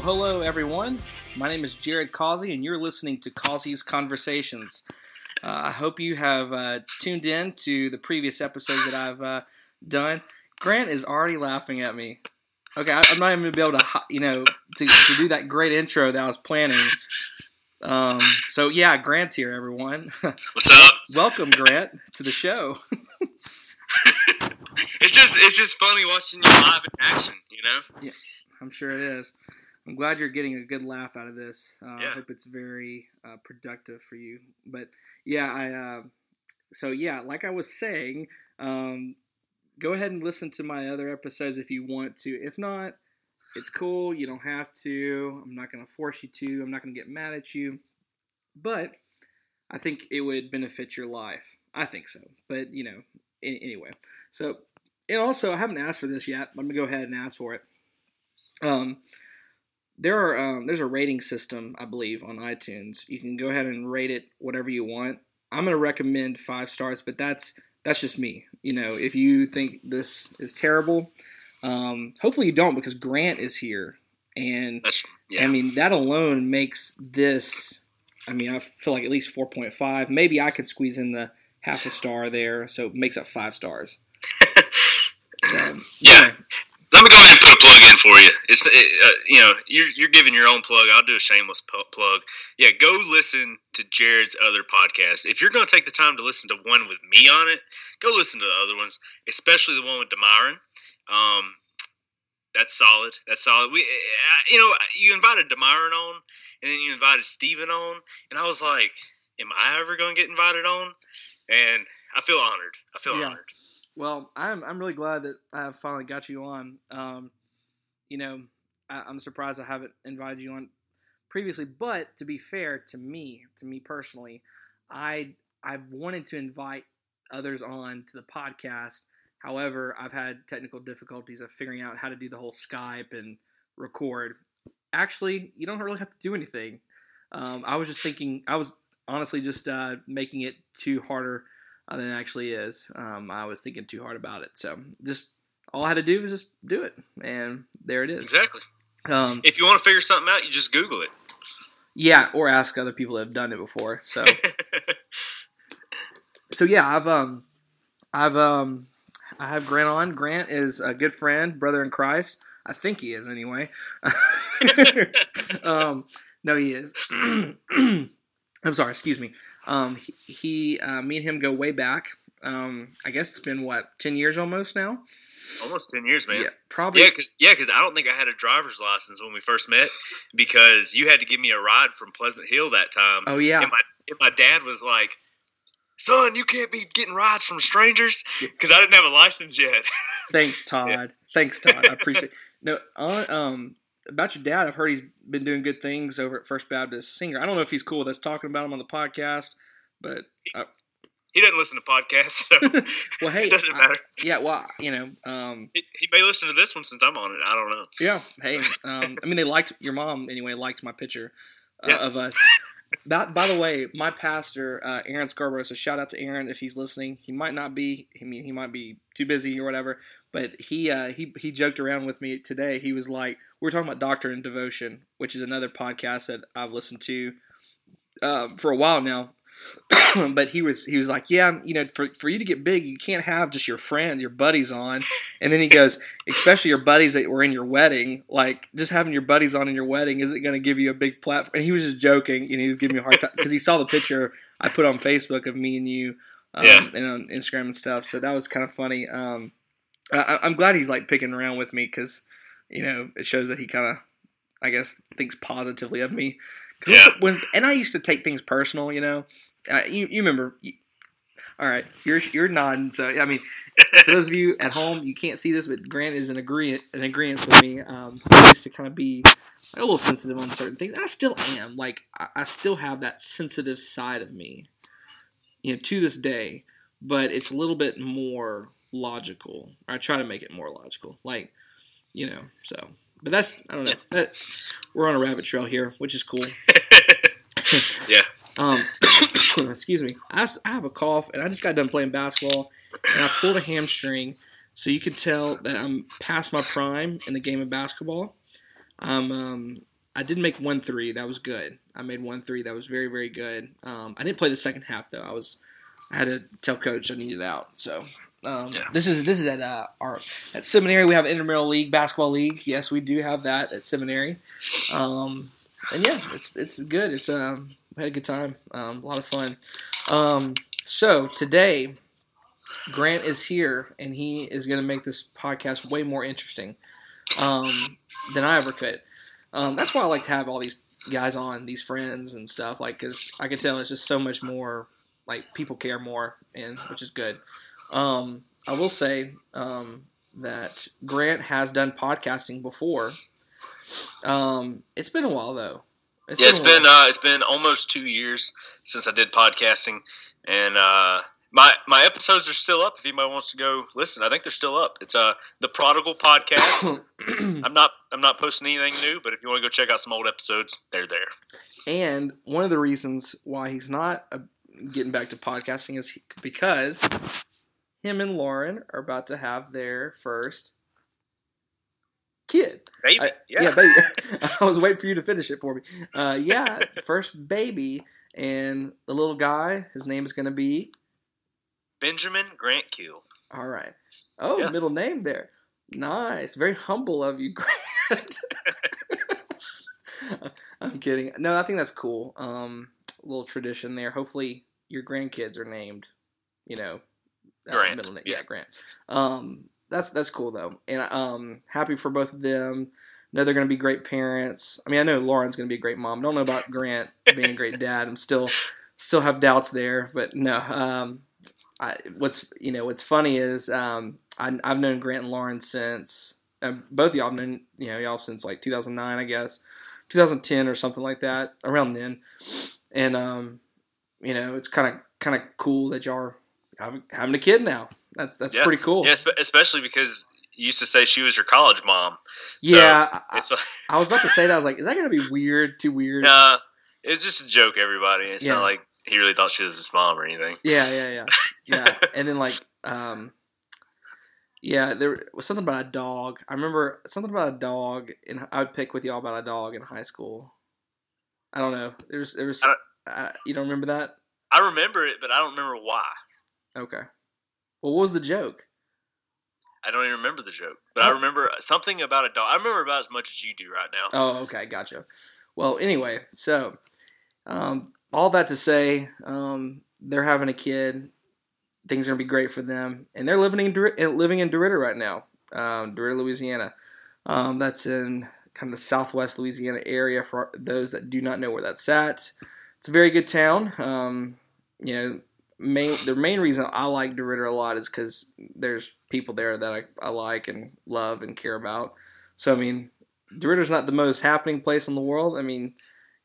Well, hello, everyone. My name is Jared Causey, and you're listening to Causey's Conversations. Uh, I hope you have uh, tuned in to the previous episodes that I've uh, done. Grant is already laughing at me. Okay, I, am not even going to be able to, you know, to, to do that great intro that I was planning. Um, so yeah, Grant's here, everyone. What's up? Welcome, Grant, to the show. It's just it's just funny watching you live in action, you know? Yeah, I'm sure it is. I'm glad you're getting a good laugh out of this. Uh, I hope it's very uh, productive for you. But yeah, I. Uh, so yeah, like I was saying, um, go ahead and listen to my other episodes if you want to. If not, it's cool. You don't have to. I'm not going to force you to. I'm not going to get mad at you. But I think it would benefit your life. I think so. But you know, anyway. So and also, I haven't asked for this yet. but I'm gonna go ahead and ask for it. Um, there are um, there's a rating system, I believe, on iTunes. You can go ahead and rate it whatever you want. I'm gonna recommend five stars, but that's that's just me. You know, if you think this is terrible, um, hopefully you don't, because Grant is here, and yeah. I mean that alone makes this. I mean, I feel like at least 4.5. Maybe I could squeeze in the half a star there, so it makes up five stars. So, Yeah. anyway. Let me go ahead and put a plug in for you. It's it, uh, you know you're you're giving your own plug. I'll do a shameless pu- plug. Yeah, go listen to Jared's other podcast. If you're going to take the time to listen to one with me on it, go listen to the other ones, especially the one with Demiron. Um, that's solid. That's solid. We, uh, you know, you invited Demiron on, and then you invited Steven on, and I was like, "Am I ever going to get invited on?" And I feel honored. I feel Yeah. honored. Well, I'm I'm really glad that I finally got you on. Um, you know, I, I'm surprised I haven't invited you on previously. But to be fair to me, to me personally, I I've wanted to invite others on to the podcast. However, I've had technical difficulties of figuring out how to do the whole Skype and record. Actually, you don't really have to do anything. Um, I was just thinking. I was honestly just uh, making it too harder uh, than it actually is. Um, I was thinking too hard about it. So just all I had to do was just do it, and there it is. Exactly. Um, If you want to figure something out, you just Google it. yeah, or ask other people that have done it before. So so yeah, I've um I've um I have Grant on. Grant is a good friend, brother in Christ. I think he is anyway. um, no, he is. I'm sorry. Excuse me. Um, he, he uh, me and him go way back. Um, I guess it's been what ten years almost now. Almost ten years, man. Yeah, probably. Yeah, because yeah, 'cause I don't think I had a driver's license when we first met because you had to give me a ride from Pleasant Hill that time. Oh yeah. And my and my dad was like, "Son, you can't be getting rides from strangers because I didn't have a license yet." Thanks, Todd. Thanks, Todd. I appreciate. No, on um about your dad, I've heard he's been doing good things over at First Baptist Singer. I don't know if he's cool with us talking about him on the podcast, but he doesn't listen to podcasts, so well, hey, it doesn't I- matter. yeah, well, you know, um, He, he may listen to this one since I'm on it. I don't know. yeah, hey, um, I mean, they liked your mom anyway. Liked my picture uh, Yeah. of us. That, by the way, my pastor, uh, Aaron Scarborough. So shout out to Aaron if he's listening. He might not be. I mean, he might be too busy or whatever. But he uh, he he joked around with me today. He was like, we are talking about Doctrine and Devotion, which is another podcast that I've listened to uh, for a while now. but he was he was like, yeah, you know, for for you to get big, you can't have just your friend, your buddies on. And then he goes, especially your buddies that were in your wedding, like just having your buddies on in your wedding isn't going to give you a big platform. And he was just joking, and he was giving me a hard time because he saw the picture I put on Facebook of me and you, um, Yeah. and on Instagram and stuff. So that was kind of funny. Um, I, I'm glad he's like picking around with me because you know it shows that he kind of, I guess, thinks positively of me. Yeah. when, and I used to take things personal, you know. Uh, you, you remember? You, all right, you're you're nodding. So I mean, for those of you at home, you can't see this, but Grant is in agreement in agreement with me. Um, I used to kind of be a little sensitive on certain things. I still am. Like I, I still have that sensitive side of me, you know, to this day. But it's a little bit more logical. I try to make it more logical. Like, you know. So, but that's I don't know. That we're on a rabbit trail here, which is cool. yeah. Um, excuse me. I, I have a cough, and I just got done playing basketball, and I pulled a hamstring. So you can tell that I'm past my prime in the game of basketball. I'm, um, I did make one three. That was good. I made one three. That was very very good. Um, I didn't play the second half though. I was I had to tell coach I needed out. So um, Yeah. this is this is at uh, our at seminary. We have intramural league basketball league. Yes, we do have that at seminary. Um, and yeah, it's it's good. It's um we had a good time. Um, a lot of fun. Um, so today, Grant is here, and he is going to make this podcast way more interesting um, than I ever could. Um, that's why I like to have all these guys on, these friends and stuff, like because I can tell it's just so much more. Like people care more, and which is good. Um, I will say um, that Grant has done podcasting before. Um, it's been a while though. yeah, it's a been uh, it's been almost two years since I did podcasting, and uh, my my episodes are still up. If anybody wants to go listen, I think they're still up. It's uh the Prodigal Podcast. I'm not I'm not posting anything new, but if you want to go check out some old episodes, they're there. And one of the reasons why he's not uh, getting back to podcasting is he, because him and Lauren are about to have their first kid. Baby, I, yeah, baby. I was waiting for you to finish it for me. Uh, yeah, first baby, and the little guy, his name is going to be. Benjamin Grant Keel. All right. Oh, Yeah. middle name there. Nice. Very humble of you, Grant. I'm kidding. No, I think that's cool. Um, little tradition there. Hopefully, your grandkids are named. You know, uh, Grant, Middle name. yeah. Yeah, Grant. Um, that's that's cool though, and um, happy for both of them. Know they're going to be great parents. I mean, I know Lauren's going to be a great mom. Don't know about Grant being a great dad. I'm still still have doubts there, but no. Um, I, what's you know what's funny is um, I, I've known Grant and Lauren since uh, both y'all have known you know y'all since like 2009 I guess 2010 or something like that around then and um, you know it's kind of kind of cool that y'all are have, having a kid now that's that's Yeah. pretty cool Yeah, especially because you used to say she was your college mom. So, yeah I, It's like, I was about to say that I was like is that gonna be weird too weird nah, it's just a joke, everybody. It's Yeah. not like he really thought she was his mom or anything. yeah yeah yeah yeah and then like um yeah there was something about a dog i remember something about a dog and i would pick with y'all about a dog in high school i don't know there's there was I uh, you don't remember that I remember it, but I don't remember why. okay well what was the joke I don't even remember the joke, but I Oh. remember something about a dog. I remember about as much as you do right now. oh okay gotcha well anyway so um all that to say um they're having a kid things are gonna be great for them and they're living in Dor- living in DeRidder right now um, Louisiana um, that's in kind of the southwest Louisiana area for those that do not know where that's at it's a very good town um, you know main the main reason I like DeRidder a lot is because there's people there that I, I like and love and care about so I mean DeRidder's not the most happening place in the world I mean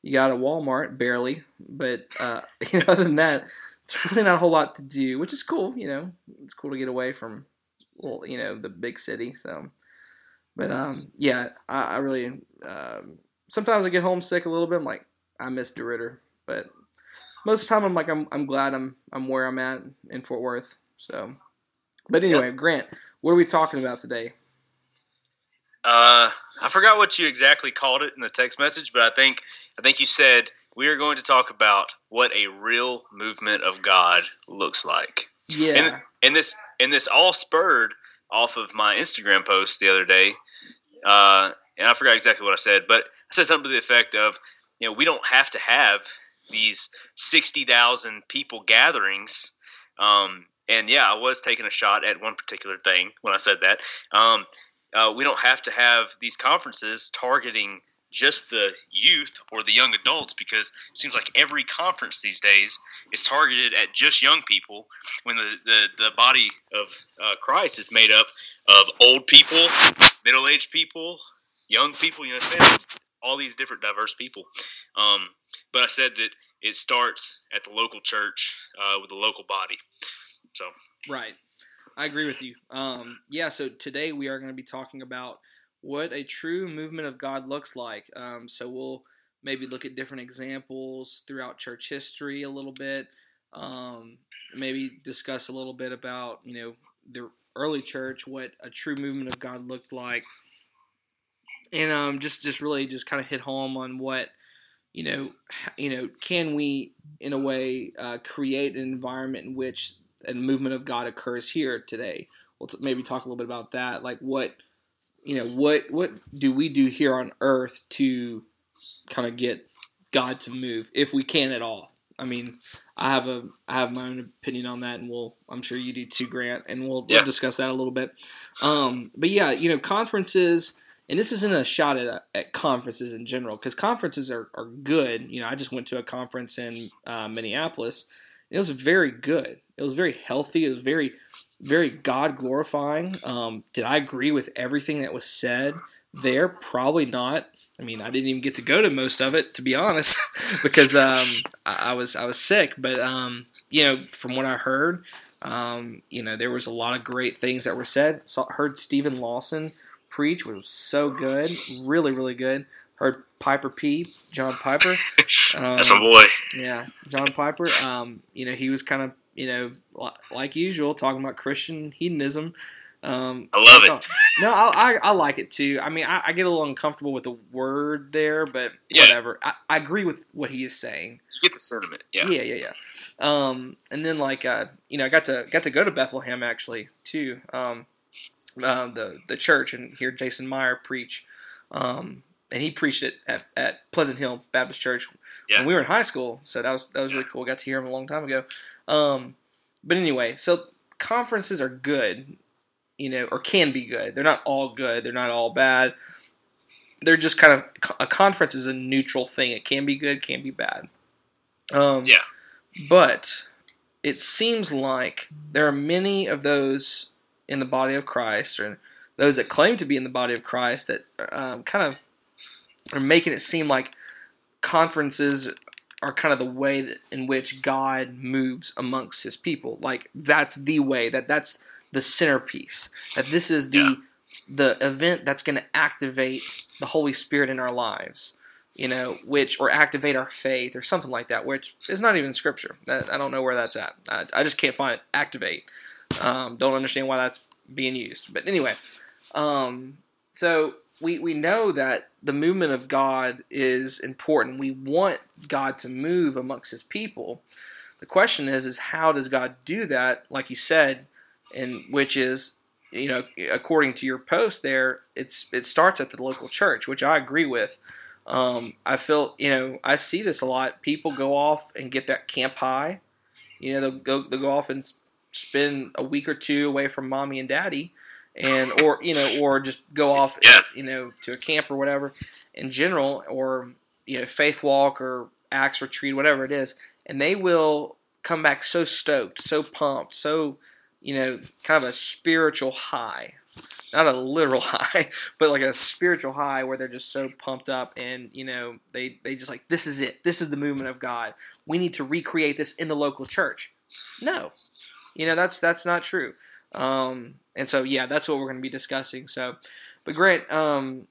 you got a Walmart barely, but uh, you know, other than that, it's really not a whole lot to do, which is cool. You know, it's cool to get away from, well, you know, the big city. So, but um, yeah, I, I really um, sometimes I get homesick a little bit. I'm like, I miss DeRidder, but most of the time I'm like, I'm I'm glad I'm I'm where I'm at in Fort Worth. So, but anyway, Grant, what are we talking about today? Uh, I forgot what you exactly called it in the text message, but I think I think you said we are going to talk about what a real movement of God looks like. Yeah, And, and this and this all spurred off of my Instagram post the other day. Uh, and I forgot exactly what I said, but I said something to the effect of, you know, we don't have to have these sixty thousand people gatherings. Um, and yeah, I was taking a shot at one particular thing when I said that. Um, uh, we don't have to have these conferences targeting just the youth or the young adults because it seems like every conference these days is targeted at just young people when the, the, the body of uh, Christ is made up of old people, middle aged people, young people, you know, all these different diverse people. Um, but I said that it starts at the local church uh, with the local body. So Right. I agree with you. Um, yeah, so today we are going to be talking about what a true movement of God looks like. Um, so we'll maybe look at different examples throughout church history a little bit. Um, maybe discuss a little bit about, you know, the early church, what a true movement of God looked like. and um, just just really just kind of hit home on what you know, you know, can we in a way uh, create an environment in which a movement of God occurs here today? We'll t- maybe talk a little bit about that, like what you know, what what do we do here on Earth to kind of get God to move, if we can at all? I mean, I have a I have my own opinion on that, and we'll I'm sure you do too, Grant, and we'll, yeah. we'll discuss that a little bit. Um, but yeah, you know, conferences, and this isn't a shot at at conferences in general because conferences are are good. You know, I just went to a conference in uh, Minneapolis. It was very good. It was very healthy. It was very very God glorifying. Um, did I agree with everything that was said there? Probably not. I mean, I didn't even get to go to most of it, to be honest, because um, I, I, was I was sick. But um, you know, from what I heard, um, you know, there was a lot of great things that were said. Saw, heard Steven Lawson preach, which was so good, really, really good. Heard Piper P, John Piper. That's my boy. Yeah, John Piper. Um, you know, he was kind of you know like usual talking about Christian hedonism. Um, I love it. no, I, I, I, like it too. I mean, I, I, get a little uncomfortable with the word there, but yeah. whatever. I, I agree with what he is saying. You get the sentiment. Yeah. Yeah, yeah, yeah. Um, and then like uh, you know, I got to got to go to Bethlehem actually too. Um, uh, the the church and hear Jason Meyer preach. Um, and he preached it at, at Pleasant Hill Baptist Church yeah. when we were in high school. So that was that was really cool. Got to hear him a long time ago. Um, but anyway, so conferences are good you know, or can be good. They're not all good. They're not all bad. They're just kind of a conference is a neutral thing. It can be good, can be bad. Um, yeah. But it seems like there are many of those in the body of Christ, or those that claim to be in the body of Christ, that um, kind of are making it seem like conferences are kind of the way that, in which God moves amongst His people. Like that's the way that that's the centerpiece. That this is the yeah. the event that's going to activate the Holy Spirit in our lives. You know, which or activate our faith or something like that, which is not even scripture. That, I don't know where that's at. I, I just can't find it. Activate. Um, don't understand why that's being used. But anyway, um, so we we know that the movement of God is important. We want God to move amongst His people. The question is, is how does God do that? Like you said, and which is you know according to your post there it's it starts at the local church which i agree with um, i feel you know i see this a lot people go off and get that camp high you know they'll go, they'll go off and spend a week or two away from mommy and daddy and or you know or just go off yeah. you know to a camp or whatever in general or you know faith walk or acts retreat whatever it is and they will come back so stoked so pumped so you know, kind of a spiritual high. Not a literal high, but like a spiritual high where they're just so pumped up and, you know, they, they just like, this is it. This is the movement of God. We need to recreate this in the local church. No. You know, that's that's not true. Um, and so yeah, that's what we're going to be discussing. So, but Grant, um,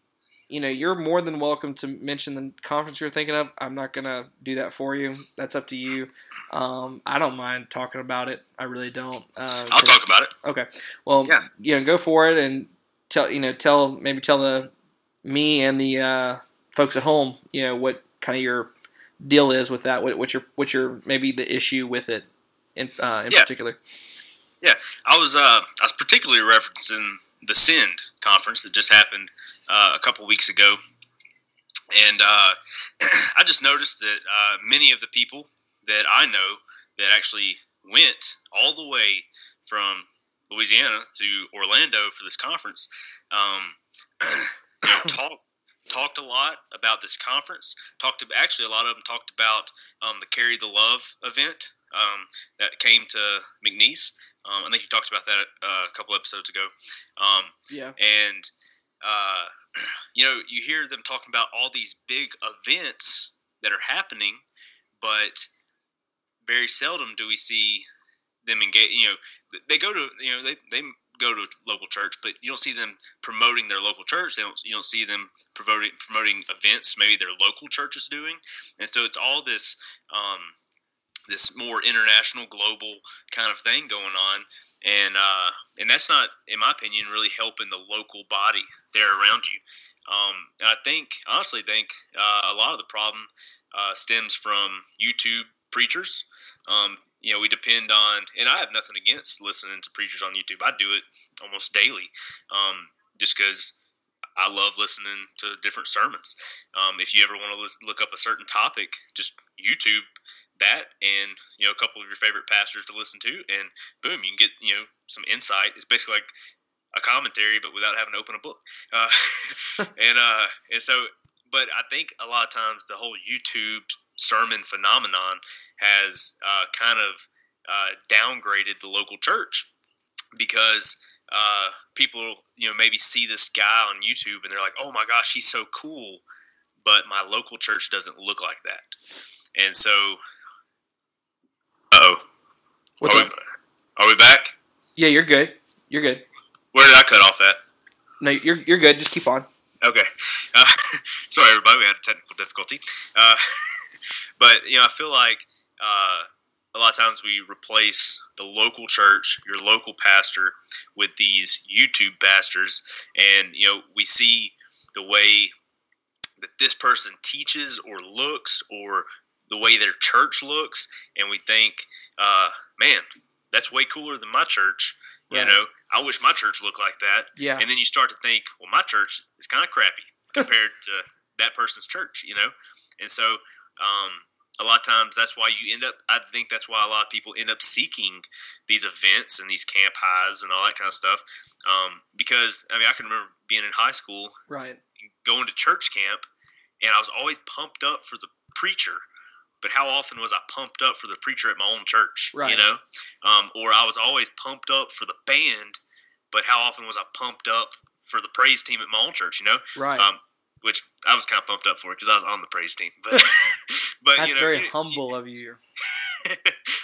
you know, you're more than welcome to mention the conference you're thinking of. I'm not going to do that for you. That's up to you. Um, I don't mind talking about it. I really don't. Uh, I'll talk about it. Okay. Well, yeah. you know, go for it and tell, you know, tell, maybe tell the, me and the, uh, folks at home, you know, what kind of your deal is with that. What, what's your, what's your, maybe the issue with it in, uh, in yeah. particular? Yeah. I was, uh, I was particularly referencing the Send conference that just happened uh, a couple weeks ago, and uh, I just noticed that uh, many of the people that I know that actually went all the way from Louisiana to Orlando for this conference, um, you know, talked talked a lot about this conference. Talked to, actually a lot of them talked about um, the Carry the Love event um, that came to McNeese. Um, I think you talked about that uh, a couple episodes ago. Um, yeah. And uh, you know, you hear them talking about all these big events that are happening, but very seldom do we see them engage. You know, they go to you know they they go to a local church, but you don't see them promoting their local church. They don't you don't see them promoting promoting events maybe their local church is doing, and so it's all this um, this more international, global kind of thing going on, and uh, and that's not, in my opinion, really helping the local body there around you. Um, I think, honestly, think uh, a lot of the problem uh, stems from YouTube preachers. Um, you know, we depend on, and I have nothing against listening to preachers on YouTube. I do it almost daily, um, just because I love listening to different sermons. Um, if you ever want to look up a certain topic, just YouTube that and you know a couple of your favorite pastors to listen to, and boom, you can get you know some insight. It's basically like a commentary, but without having to open a book. Uh, and uh, and so, but I think a lot of times the whole YouTube sermon phenomenon has uh, kind of uh, downgraded the local church because uh, people, you know, maybe see this guy on YouTube and they're like, "Oh my gosh, he's so cool," but my local church doesn't look like that. And so, oh, What's are, up? We, are we back? Yeah, you're good. You're good. Where did I cut off at? No, you're you're good. Just keep on. Okay. Uh, sorry, everybody. We had a technical difficulty. Uh, but, you know, I feel like uh, a lot of times we replace the local church, your local pastor, with these YouTube pastors. And, you know, we see the way that this person teaches or looks or the way their church looks. And we think, uh, man, that's way cooler than my church. You know, I wish my church looked like that. Yeah. And then you start to think, well, my church is kind of crappy compared to that person's church, you know? And so um, a lot of times that's why you end up, I think that's why a lot of people end up seeking these events and these camp highs and all that kind of stuff. Um, because, I mean, I can remember being in high school, Right. going to church camp, and I was always pumped up for the preacher. But how often was I pumped up for the preacher at my own church? You know, um, or I was always pumped up for the band, but how often was I pumped up for the praise team at my own church? You know, Right. um, which I was kind of pumped up for because I was on the praise team. But but That's you know, very you- humble of you.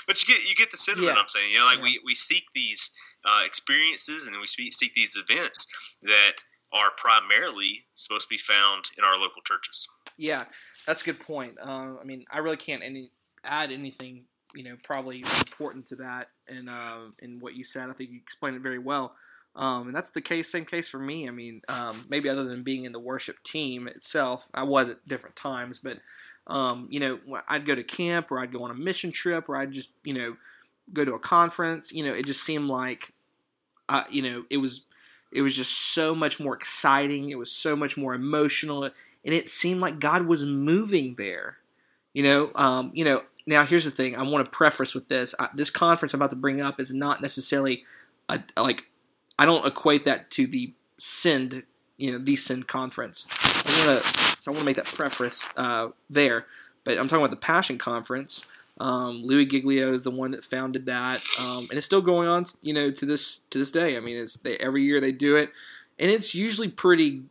but you get you get the sentiment Yeah. I'm saying. You know, like Yeah. we, we seek these uh, experiences and we spe- seek these events that are primarily supposed to be found in our local churches. Yeah, that's a good point. Uh, I mean, I really can't any add anything, you know, probably important to that and uh, in what you said. I think you explained it very well. Um, and that's the case, same case for me. I mean, um, maybe other than being in the worship team itself, I was at different times, but um, you know, I'd go to camp or I'd go on a mission trip or I'd just, you know, go to a conference. You know, it just seemed like, uh, you know, it was, it was just so much more exciting. It was so much more emotional and it seemed like God was moving there. You know, um, you know. Now here's the thing. I want to preface with this. I, this conference I'm about to bring up is not necessarily a, like I don't equate that to the Send, you know, the Send conference. I want to so I want to make that preface uh, there. But I'm talking about the Passion Conference. Um, Louis Giglio is the one that founded that, um, and it's still going on, you know, to this to this day. I mean, it's they, every year they do it, and it's usually pretty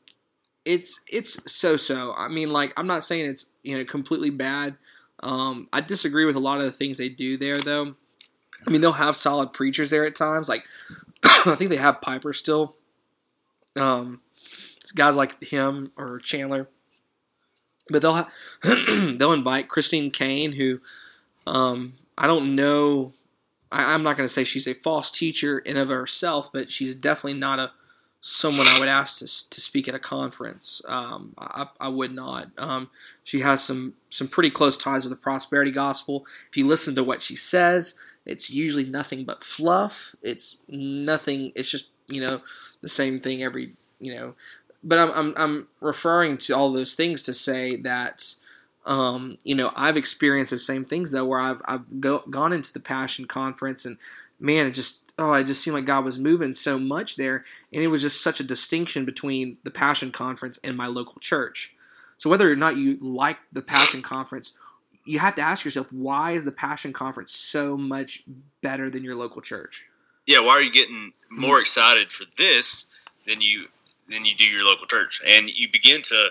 it's it's so so. I mean, like I'm not saying it's you know completely bad. Um, I disagree with a lot of the things they do there, though. I mean, they'll have solid preachers there at times. Like I think they have Piper still. Um, guys like him or Chandler, but they'll ha- they'll invite Christine Caine, who um, I don't know. I, I'm not going to say she's a false teacher in of herself, but she's definitely not a someone I would ask to, to speak at a conference. Um, I, I would not. Um, she has some some pretty close ties with the prosperity gospel. If you listen to what she says, it's usually nothing but fluff. It's nothing. It's just you know the same thing every you know. But I'm I'm, I'm referring to all those things to say that. Um, you know, I've experienced the same things though, where I've I've go, gone into the Passion Conference and man, it just oh, it just seemed like God was moving so much there, and it was just such a distinction between the Passion Conference and my local church. So whether or not you like the Passion Conference, you have to ask yourself, why is the Passion Conference so much better than your local church? Yeah, why are you getting more excited for this than you than you do your local church? And you begin to,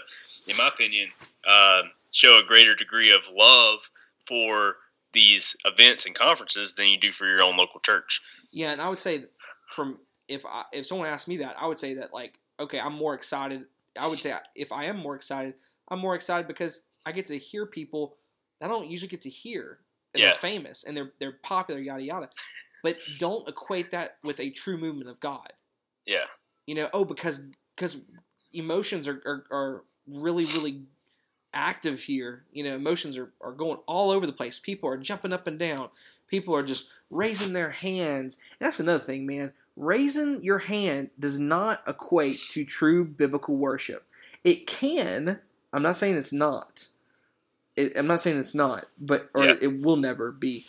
in my opinion, uh, show a greater degree of love for these events and conferences than you do for your own local church. Yeah, and I would say from if I, if someone asked me that, I would say that like okay, I'm more excited. I would say if I am more excited, I'm more excited because I get to hear people that I don't usually get to hear. And Yeah. They're famous and they're they're popular, yada yada. But don't equate that with a true movement of God. Yeah, You know, oh because because emotions are, are, are really really active here. You know, emotions are, are going all over the place. People are jumping up and down. People are just raising their hands. And that's another thing, man. Raising your hand does not equate to true biblical worship. It can. I'm not saying it's not. It, I'm not saying it's not, but or Yeah. it will never be.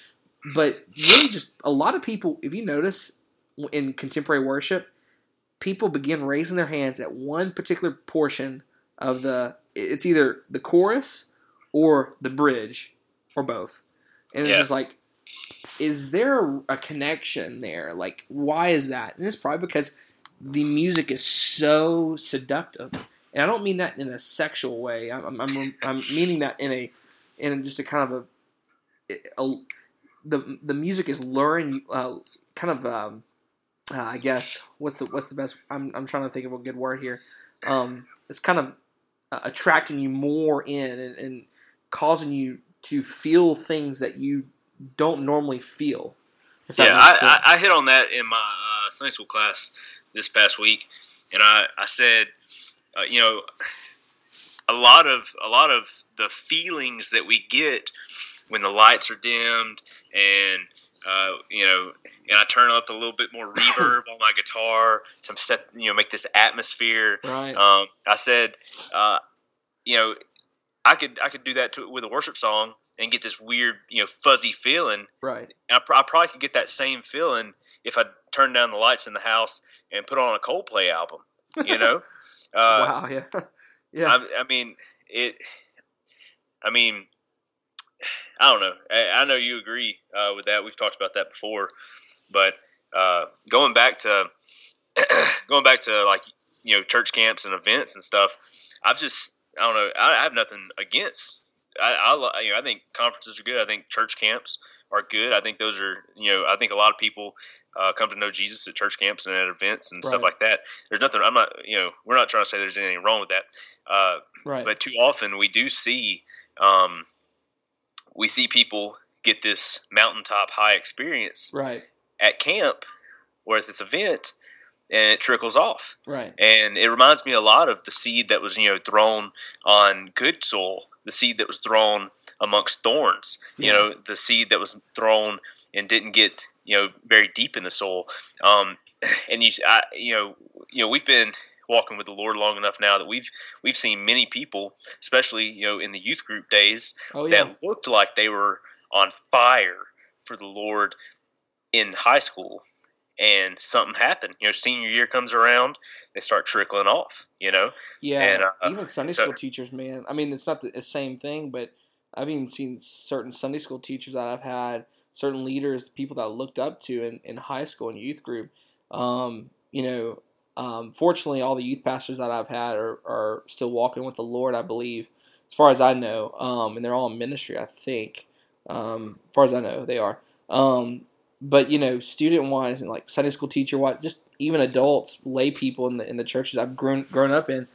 But really, just a lot of people. If you notice in contemporary worship, people begin raising their hands at one particular portion of the. It's either the chorus or the bridge or both, and it's Yeah. just like, is there a, connection there? Like, why is that? And it's probably because the music is so seductive, and I don't mean that in a sexual way. I'm I'm, I'm meaning that in a in just a kind of a, a the the music is luring uh, kind of um, uh, I guess what's the what's the best I'm I'm trying to think of a good word here. Um, it's kind of uh, attracting you more in and, and causing you to feel things that you don't normally feel. If Yeah, I. I, I hit on that in my uh, Sunday school class this past week, and I, I said, uh, you know, a lot of a lot of the feelings that we get when the lights are dimmed and uh, you know, and I turn up a little bit more reverb on my guitar to set, you know, make this atmosphere. right. Um, I said, uh, you know, I could I could do that to, with a worship song and get this weird, you know, fuzzy feeling. right. I, pr- I probably could get that same feeling if I turned down the lights in the house and put on a Coldplay album. You know, uh, wow. Yeah. yeah. I, I mean it. I mean, I don't know. I, I know you agree uh, with that. We've talked about that before, but uh, going back to going back to like you know church camps and events and stuff, I've just I don't know. I, I have nothing against. I, I you know I think conferences are good. I think church camps are good. I think those are you know I think a lot of people uh, come to know Jesus at church camps and at events and stuff like that. There's nothing. I'm not you know we're not trying to say there's anything wrong with that. Uh, right. but too often we do see um, we see people get this mountaintop high experience right. at camp or at this event and it trickles off Right. and it reminds me a lot of the seed that was you know thrown on good soil the seed that was thrown amongst thorns you Yeah. know the seed that was thrown and didn't get you know very deep in the soil um, and you I, you know you know we've been walking with the lord long enough now that we've we've seen many people especially you know in the youth group days Oh yeah. that looked like they were on fire for the Lord in high school. And something happened. You know, senior year comes around, they start trickling off. You know, Yeah, And, uh, even Sunday so- school teachers, man. I mean, it's not the same thing, but I've even seen certain Sunday school teachers that I've had, certain leaders, people that I looked up to in, in high school and youth group. Um, you know, um, fortunately, all the youth pastors that I've had are, are still walking with the Lord, I believe, as far as I know. Um, and they're all in ministry, I think. Um, as far as I know, they are. Um, but you know, student wise and like Sunday school teacher wise, just even adults, lay people in the in the churches I've grown grown up in,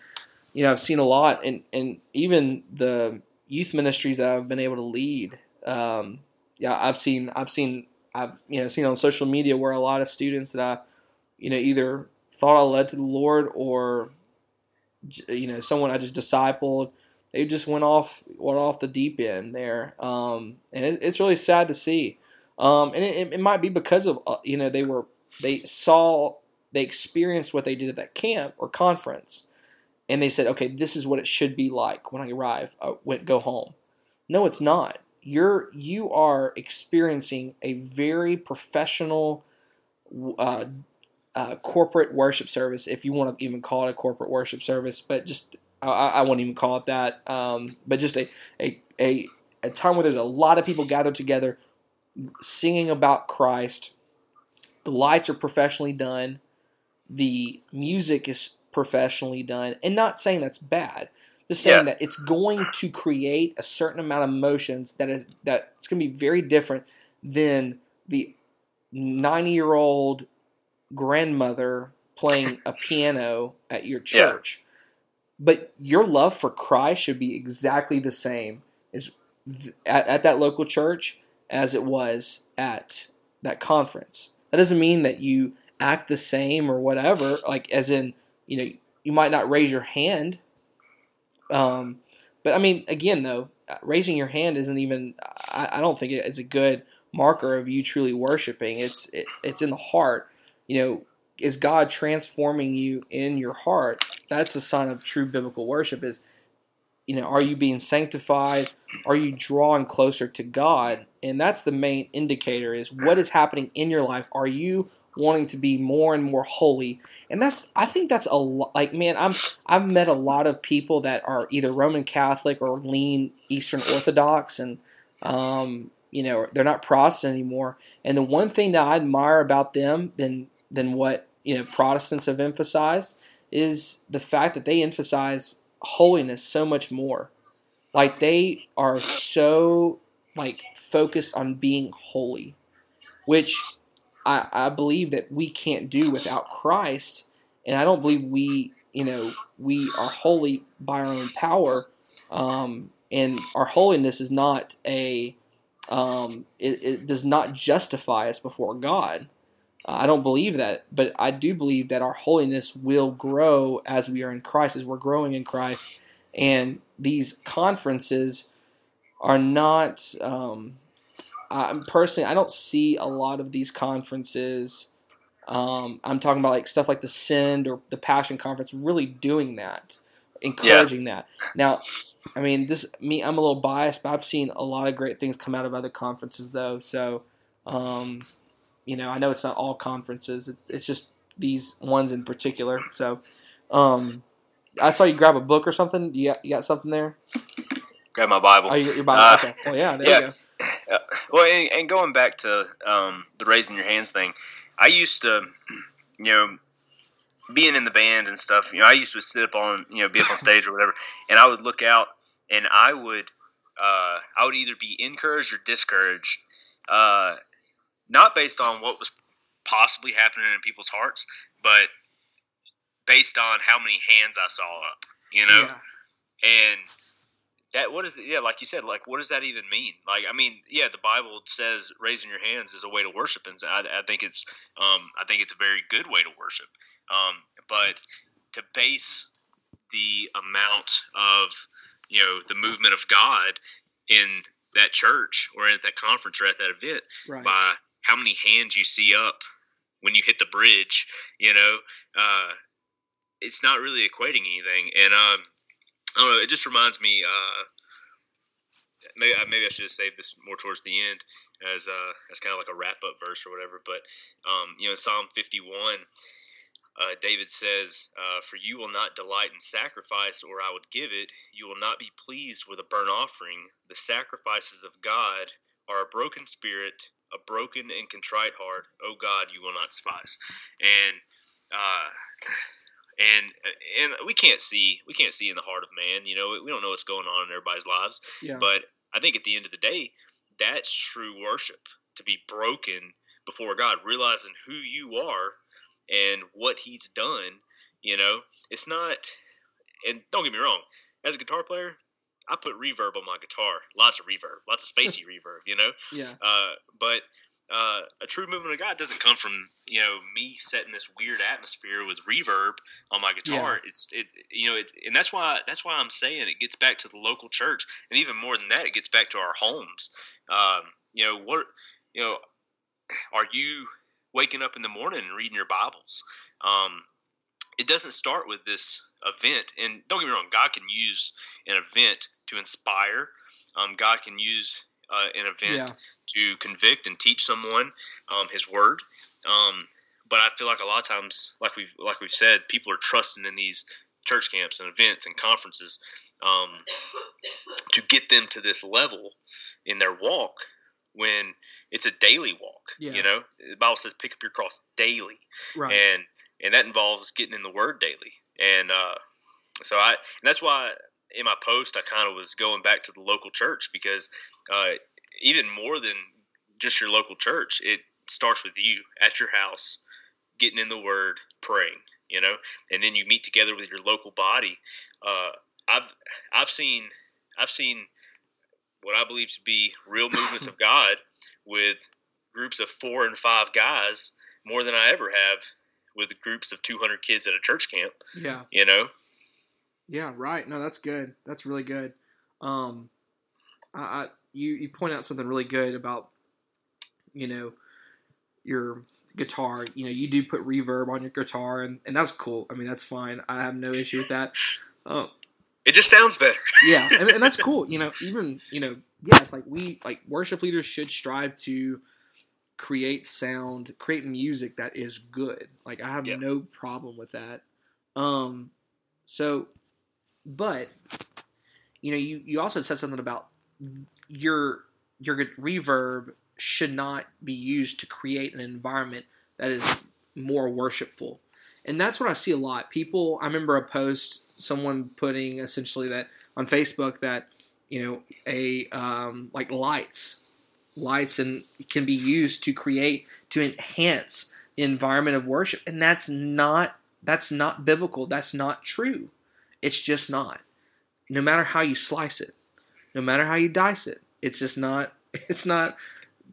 you know, I've seen a lot, and and even the youth ministries that I've been able to lead. Um, yeah, I've seen I've seen I've you know seen on social media where a lot of students that I, you know, either thought I led to the Lord or, you know, someone I just discipled. They just went off went off the deep end there, um, and it, it's really sad to see. Um, and it, it might be because of uh, you know they were they saw they experienced what they did at that camp or conference, and they said, okay, this is what it should be like when I arrive. I went go home. No, it's not. You're you are experiencing a very professional, uh, uh, corporate worship service, if you want to even call it a corporate worship service, but just I, I won't even call it that. Um, but just a, a a a time where there's a lot of people gathered together, singing about Christ. The lights are professionally done. The music is professionally done, and not saying that's bad. Just saying Yeah. that it's going to create a certain amount of emotions that is that it's going to be very different than the ninety year old grandmother playing a piano at your Yeah. church. But your love for Christ should be exactly the same as th- at, at that local church as it was at that conference. That doesn't mean that you act the same or whatever. Like as in, you know, you might not raise your hand. Um, but I mean, again, though, raising your hand isn't even. I, I don't think it's a good marker of you truly worshiping. It's it, it's in the heart. You know, is God transforming you in your heart? That's a sign of true biblical worship. Is you know, are you being sanctified? Are you drawing closer to God? And that's the main indicator is what is happening in your life. Are you wanting to be more and more holy? And that's I think that's a lot like man, I'm I've met a lot of people that are either Roman Catholic or lean Eastern Orthodox and um, you know, they're not Protestant anymore. And the one thing that I admire about them than than what, you know, Protestants have emphasized is the fact that they emphasize holiness so much more. Like they are so like focused on being holy, which I, I believe that we can't do without Christ, and I don't believe we you know we are holy by our own power, um, and our holiness is not a um, it, it does not justify us before God. I don't believe that, but I do believe that our holiness will grow as we are in Christ, as we're growing in Christ. And these conferences are not. Um, I'm personally, I don't see a lot of these conferences. Um, I'm talking about like stuff like the Send or the Passion Conference, really doing that, encouraging yeah. that. Now, I mean, this me, I'm a little biased, but I've seen a lot of great things come out of other conferences, though. So, um, you know, I know it's not all conferences. it's just these ones in particular. So, um, I saw you grab a book or something. You got, you got something there? Grab my Bible. Oh, your Bible. Uh, okay. Well, yeah, there yeah. you go. Uh, well, and, and, going back to um, the raising your hands thing, I used to, you know, being in the band and stuff. You know, I used to sit up on, you know, be up on stage or whatever, and I would look out, and I would, uh, I would either be encouraged or discouraged, uh, not based on what was possibly happening in people's hearts, but based on how many hands I saw up, you know, yeah. and that what is it? Yeah, like you said, like what does that even mean? Like, I mean, yeah, the Bible says raising your hands is a way to worship, and I, I think it's, um, I think it's a very good way to worship. Um, but to base the amount of, you know, the movement of God in that church or at that conference or at that event right. by how many hands you see up when you hit the bridge, you know, uh, it's not really equating anything. And um, I don't know. It just reminds me. Uh, maybe maybe I should have saved this more towards the end as uh, as kind of like a wrap up verse or whatever. But um, you know, Psalm fifty one. Uh, David says, uh, For you will not delight in sacrifice, or I would give it. You will not be pleased with a burnt offering. The sacrifices of God are a broken spirit, a broken and contrite heart. O God, you will not despise. And uh, and and we can't see we can't see in the heart of man. You know, we don't know what's going on in everybody's lives. Yeah. But I think at the end of the day, that's true worship to be broken before God, realizing who you are and what He's done. You know, it's not. And don't get me wrong, as a guitar player, I put reverb on my guitar, lots of reverb, lots of spacey reverb. You know. Yeah. Uh, but uh, a true movement of God doesn't come from you know me setting this weird atmosphere with reverb on my guitar. Yeah. It's it you know it, and that's why that's why I'm saying it gets back to the local church, and even more than that, it gets back to our homes. Um, you know what you know are you waking up in the morning and reading your Bibles? Um, it doesn't start with this event, and don't get me wrong, God can use an event to inspire. Um, God can use uh, an event yeah. to convict and teach someone um, His Word. Um, but I feel like a lot of times, like we've like we've said, people are trusting in these church camps and events and conferences um, to get them to this level in their walk when it's a daily walk. Yeah. You know, the Bible says pick up your cross daily, right. and and that involves getting in the Word daily. And uh, so I, and that's why in my post, I kind of was going back to the local church because uh, even more than just your local church, it starts with you at your house, getting in the Word, praying. You know, and then you meet together with your local body. Uh, I've I've seen I've seen what I believe to be real movements of God with groups of four and five guys more than I ever have with groups of 200 kids at a church camp. Yeah. You know. Yeah. Right. No, that's good. That's really good. Um, I, I you you point out something really good about you know your guitar. You know, you do put reverb on your guitar, and, and that's cool. I mean, that's fine. I have no issue with that. Um, it just sounds better. yeah, and, and that's cool. You know, even you know, yeah, like we like worship leaders should strive to create sound, create music that is good. Like I have Yeah. no problem with that. Um, so, but you know, you you also said something about your your reverb should not be used to create an environment that is more worshipful. And that's what I see a lot. People, I remember a post, someone putting essentially that on Facebook that, you know, a, um, like lights, lights and can be used to create, to enhance the environment of worship. And that's not, that's not biblical. That's not true. It's just not. No matter how you slice it, no matter how you dice it, it's just not, it's not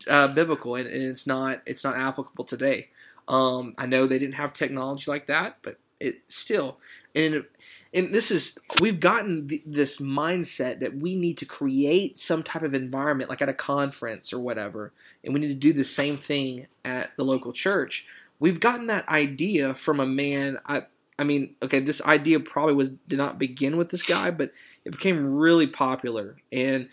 uh, biblical and, and it's not, it's not applicable today. Um, I know they didn't have technology like that, but it still, and and this is we've gotten th- this mindset that we need to create some type of environment, like at a conference or whatever, and we need to do the same thing at the local church. We've gotten that idea from a man. I I mean, okay, this idea probably was did not begin with this guy, but it became really popular and.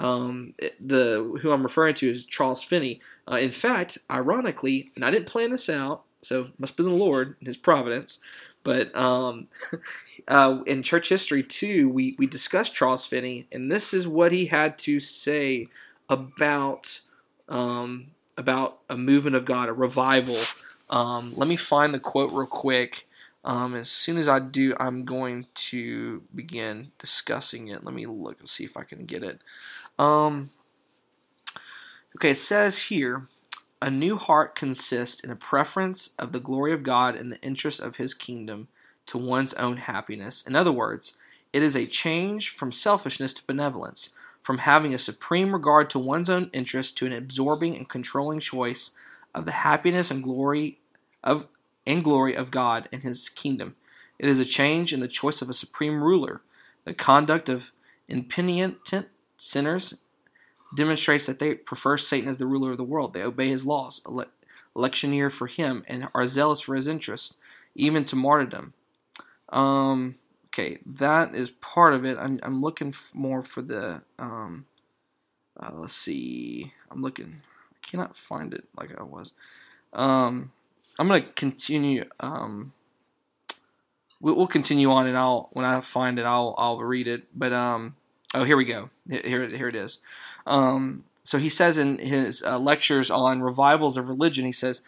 Um, the who I'm referring to is Charles Finney. Uh, in fact, ironically, and I didn't plan this out, so must be the Lord and His providence. But um, uh, in church history too, we we discussed Charles Finney, and this is what he had to say about um, about a movement of God, a revival. Um, let me find the quote real quick. Um, as soon as I do, I'm going to begin discussing it. Let me look and see if I can get it. Um, okay, it says here a new heart consists in a preference of the glory of God and the interest of his kingdom to one's own happiness. In other words, it is a change from selfishness to benevolence, from having a supreme regard to one's own interest to an absorbing and controlling choice of the happiness and glory of and glory of God and his kingdom. It is a change in the choice of a supreme ruler. The conduct of impenitent sinners demonstrates that they prefer Satan as the ruler of the world. They obey his laws, ele- electioneer for him, and are zealous for his interests, even to martyrdom. Um, okay, that is part of it. I'm, I'm looking f- more for the. Um, uh, let's see. I'm looking. I cannot find it like I was. Um, I'm gonna continue. Um, we'll, continue on, and I'll when I find it, I'll I'll read it. But um, oh, here we go. Here here it is. Um, so he says in his uh, lectures on revivals of religion, he says,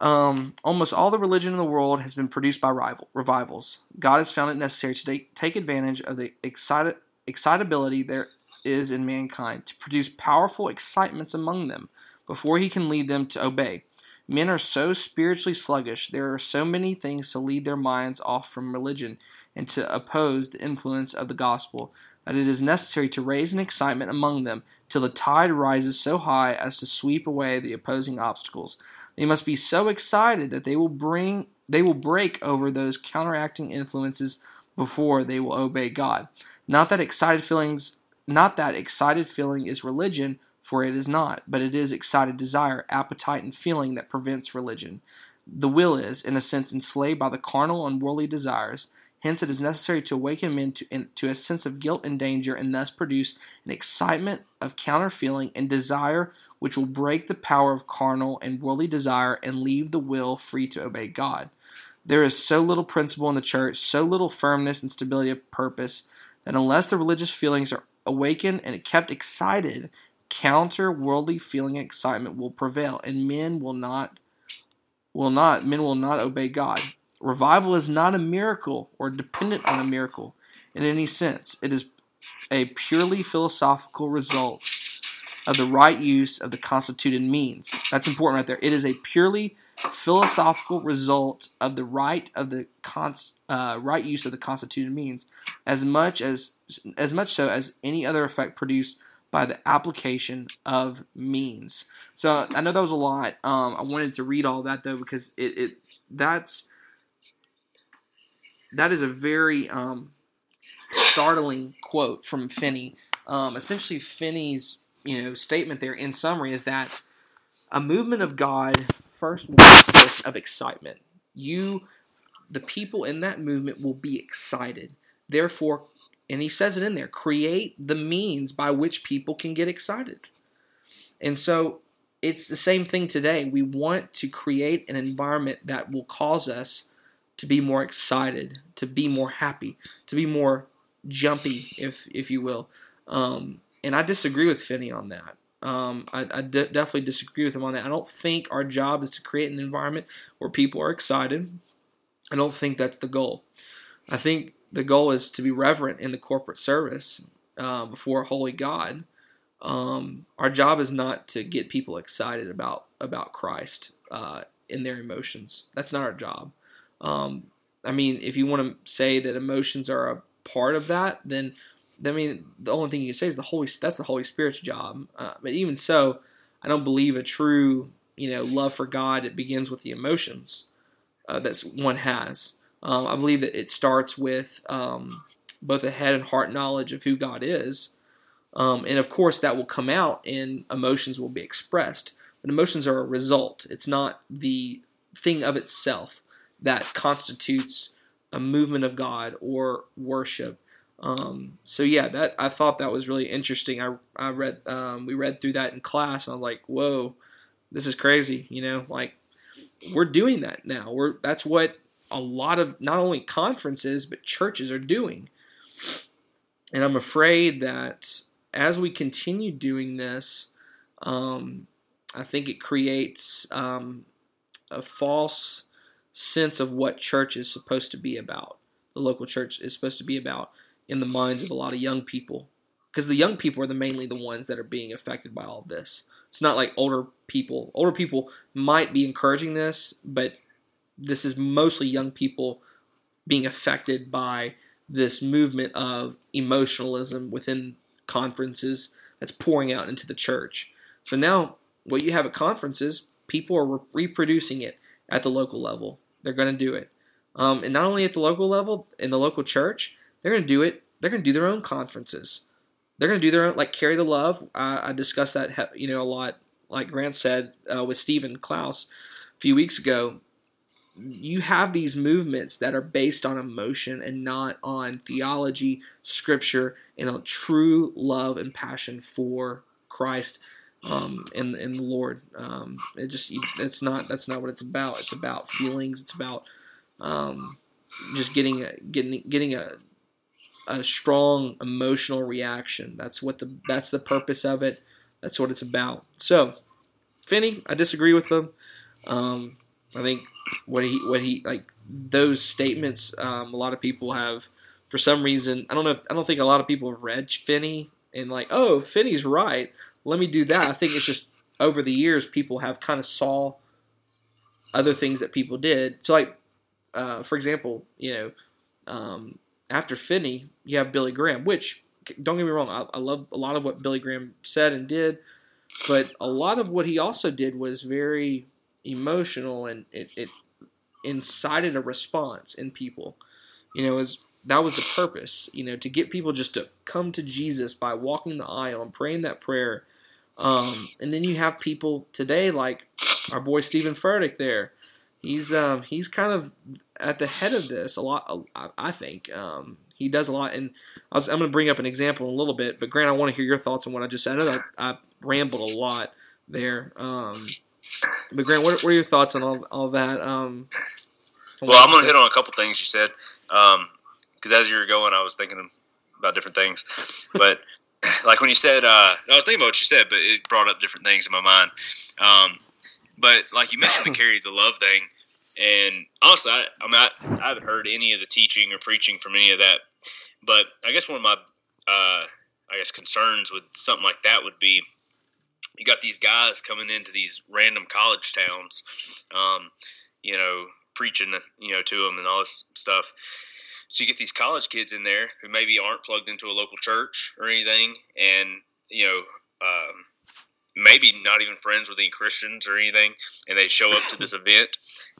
um, almost all the religion in the world has been produced by rival, revivals. God has found it necessary to take, take advantage of the excited, excitability there is in mankind to produce powerful excitements among them before he can lead them to obey. Men are so spiritually sluggish, there are so many things to lead their minds off from religion and to oppose the influence of the gospel that it is necessary to raise an excitement among them till the tide rises so high as to sweep away the opposing obstacles. They must be so excited that they will bring they will break over those counteracting influences before they will obey God. Not that excited feelings not that excited feeling is religion, for it is not, but it is excited desire, appetite, and feeling that prevents religion. The will is, in a sense, enslaved by the carnal and worldly desires. Hence, it is necessary to awaken men to, in, to a sense of guilt and danger, and thus produce an excitement of counter feeling and desire which will break the power of carnal and worldly desire and leave the will free to obey God. There is so little principle in the church, so little firmness and stability of purpose, that unless the religious feelings are awakened and kept excited, counter worldly feeling and excitement will prevail, and men will not will not men will not obey God. Revival is not a miracle or dependent on a miracle in any sense. It is a purely philosophical result of the right use of the constituted means. That's important right there. It is a purely philosophical result of the right of the const, uh, right use of the constituted means, as much as as much so as any other effect produced by the application of means. So I know that was a lot. Um, I wanted to read all that though because it, it that's that is a very um, startling quote from Finney. Um, essentially, Finney's you know statement there in summary is that a movement of God first will of excitement. You, the people in that movement, will be excited. Therefore, and he says it in there, create the means by which people can get excited. And so it's the same thing today. We want to create an environment that will cause us to be more excited, to be more happy, to be more jumpy, if if you will. Um, and I disagree with Finney on that. Um, I, I de- definitely disagree with him on that. I don't think our job is to create an environment where people are excited. I don't think that's the goal. I think the goal is to be reverent in the corporate service uh, before holy God. Um, our job is not to get people excited about about Christ uh, in their emotions. That's not our job. Um, I mean, if you want to say that emotions are a part of that, then I mean, the only thing you can say is the Holy. That's the Holy Spirit's job. Uh, but even so, I don't believe a true, you know, love for God. It begins with the emotions uh, that one has. Um, I believe that it starts with um, both a head and heart knowledge of who God is, um, and of course that will come out and emotions will be expressed. But emotions are a result. It's not the thing of itself that constitutes a movement of God or worship. Um, so yeah, that I thought that was really interesting. I I read um, we read through that in class, and I was like, whoa, this is crazy. You know, like we're doing that now. We're that's what a lot of not only conferences but churches are doing. And I'm afraid that as we continue doing this, um, I think it creates um, a false sense of what church is supposed to be about. The local church is supposed to be about in the minds of a lot of young people because the young people are the mainly the ones that are being affected by all this. It's not like older people. Older people might be encouraging this, but this is mostly young people being affected by this movement of emotionalism within conferences that's pouring out into the church. So now, what you have at conferences, people are re- reproducing it at the local level. They're going to do it. Um, and not only at the local level, in the local church, they're going to do it. They're going to do their own conferences. They're going to do their own, like Carry the Love. I, I discussed that, you know, a lot, like Grant said uh, with Stephen Klaus a few weeks ago. You have these movements that are based on emotion and not on theology, scripture, and a true love and passion for Christ um, and and the Lord. Um, it just it's not that's not what it's about. It's about feelings. It's about um, just getting a, getting getting a a strong emotional reaction. That's what the that's the purpose of it. That's what it's about. So, Finney, I disagree with him. Um, I think what he what he like those statements. Um, a lot of people have, for some reason, I don't know. If, I don't think a lot of people have read Finney and like, oh, Finney's right. Let me do that. I think it's just over the years people have kind of saw other things that people did. So like, uh, for example, you know, um, after Finney, you have Billy Graham, which don't get me wrong, I, I, love a lot of what Billy Graham said and did, but a lot of what he also did was very emotional and it, it incited a response in people. You know, as that was the purpose, you know, to get people just to come to Jesus by walking the aisle and praying that prayer. Um, and then you have people today like our boy Stephen Furtick there. He's um, he's kind of at the head of this a lot. I think um, he does a lot, and I am going to bring up an example in a little bit. But Grant, I want to hear your thoughts on what I just said. I know I rambled a lot there, um, but Grant, what, what, are your thoughts on all, all that? Um, well, I'm going to hit on a couple things you said because um, as you were going, I was thinking about different things, but. like when you said, uh, I was thinking about what you said, but it brought up different things in my mind. Um, but like you mentioned the carry the love thing, and honestly, I, I mean, I, I, haven't heard any of the teaching or preaching from any of that. But I guess one of my, uh, I guess, concerns with something like that would be you got these guys coming into these random college towns, um, you know, preaching, you know, to them and all this stuff. So you get these college kids in there who maybe aren't plugged into a local church or anything, and you know, um, maybe not even friends with any Christians or anything, and they show up to this event,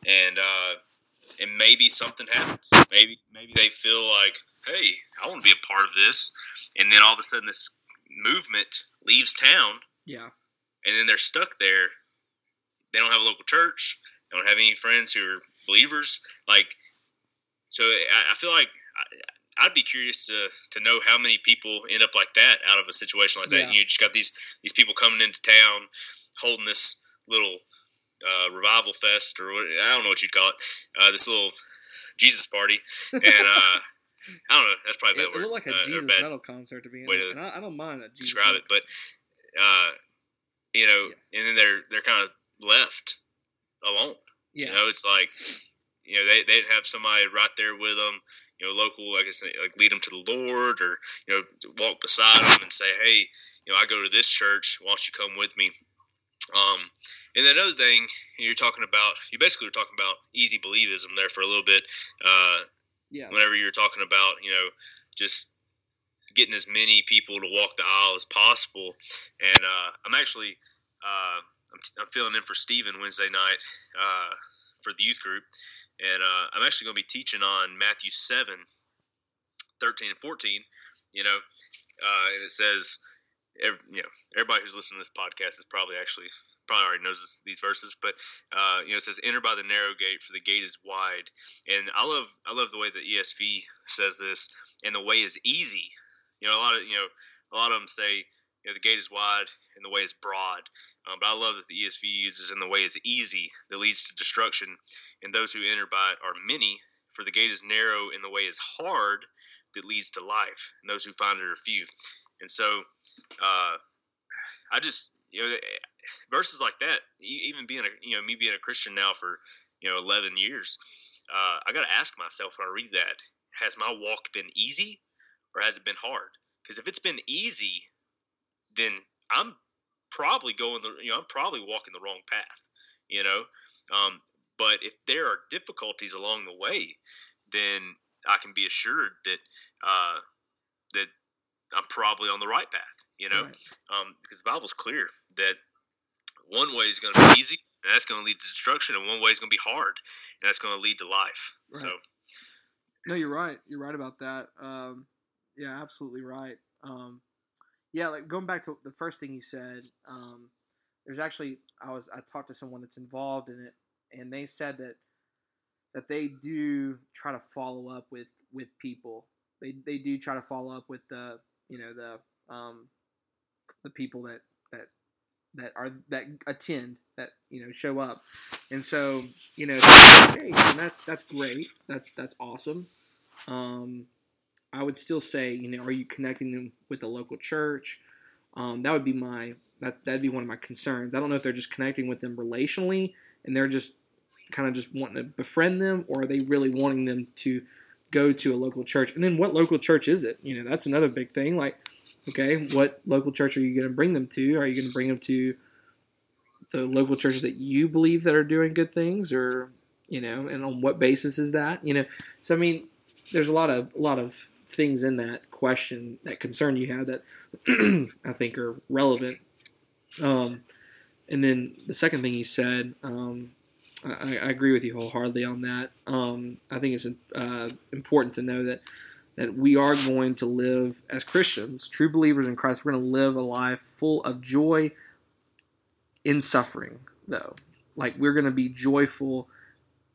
and uh, and maybe something happens. Maybe maybe they feel like, hey, I want to be a part of this, and then all of a sudden this movement leaves town, Yeah. And then they're stuck there. They don't have a local church. They don't have any friends who are believers. Like, so I, I feel like I, I'd be curious to to know how many people end up like that out of a situation like that. Yeah. You just got these these people coming into town, holding this little uh, revival fest or what, I don't know what you'd call it. Uh, this little Jesus party, and uh, I don't know. That's probably a It, bad it word. looked like a uh, Jesus metal concert to be way honest, to and I, I don't mind a Jesus describe it, but uh, you know, and then they're they're kind of left alone. yeah, You know, it's like you know they they'd have somebody right there with them. You know, local, I guess, like lead them to the Lord, or you know, walk beside them and say, "Hey, you know, I go to this church. Why don't you come with me?" Um, and then another thing you're talking about, you basically were talking about easy believism there for a little bit. Uh, yeah, whenever you're talking about, you know, just getting as many people to walk the aisle as possible. And uh, I'm actually, uh, I'm, I'm filling in for Stephen Wednesday night uh, for the youth group. And uh, I'm actually going to be teaching on Matthew 7, 13 and 14, you know, uh, and it says, ev you know, everybody who's listening to this podcast is probably actually probably already knows this, these verses, but uh, you know, it says, "Enter by the narrow gate, for the gate is wide." And I love, I love the way the ESV says this, and the way is easy. You know, a lot of, you know, a lot of them say, you know, the gate is wide and the way is broad. Um, but I love that the ESV uses, and the way is easy that leads to destruction, and those who enter by it are many. For the gate is narrow and the way is hard that leads to life, and those who find it are few. And so, uh, I just, you know, verses like that, even being a, you know, me being a Christian now for, you know, 11 years, uh, I got to ask myself when I read that, has my walk been easy or has it been hard? Because if it's been easy, then I'm probably going the, you know, I'm probably walking the wrong path, you know. Um, but if there are difficulties along the way, then I can be assured that uh, that I'm probably on the right path, you know Right. um, because the Bible's clear that one way is going to be easy, and that's going to lead to destruction, and one way is going to be hard, and that's going to lead to life. So, No, you're right. You're right about that. Um, yeah, absolutely right. Um, yeah, like going back to the first thing you said, um, there's actually I was I talked to someone that's involved in it, and they said that that they do try to follow up with with people. They they do try to follow up with the you know the um, the people that that that are that attend that you know show up, and so you know that's that's great. That's that's awesome. Um, I would still say, you know, are you connecting them with the local church? Um, that would be my that that'd be one of my concerns. I don't know if they're just connecting with them relationally and they're just kind of just wanting to befriend them, or are they really wanting them to go to a local church? And then what local church is it? You know, that's another big thing. Like, okay, what local church are you going to bring them to? Are you going to bring them to the local churches that you believe that are doing good things, or you know, and on what basis is that? You know, so I mean, there's a lot of a lot of things in that question, that concern you have that I think are relevant. Um, and then the second thing you said, um, I, I agree with you wholeheartedly on that. Um, I think it's uh, important to know that that we are going to live as Christians, true believers in Christ. We're going to live a life full of joy in suffering, though. Like we're going to be joyful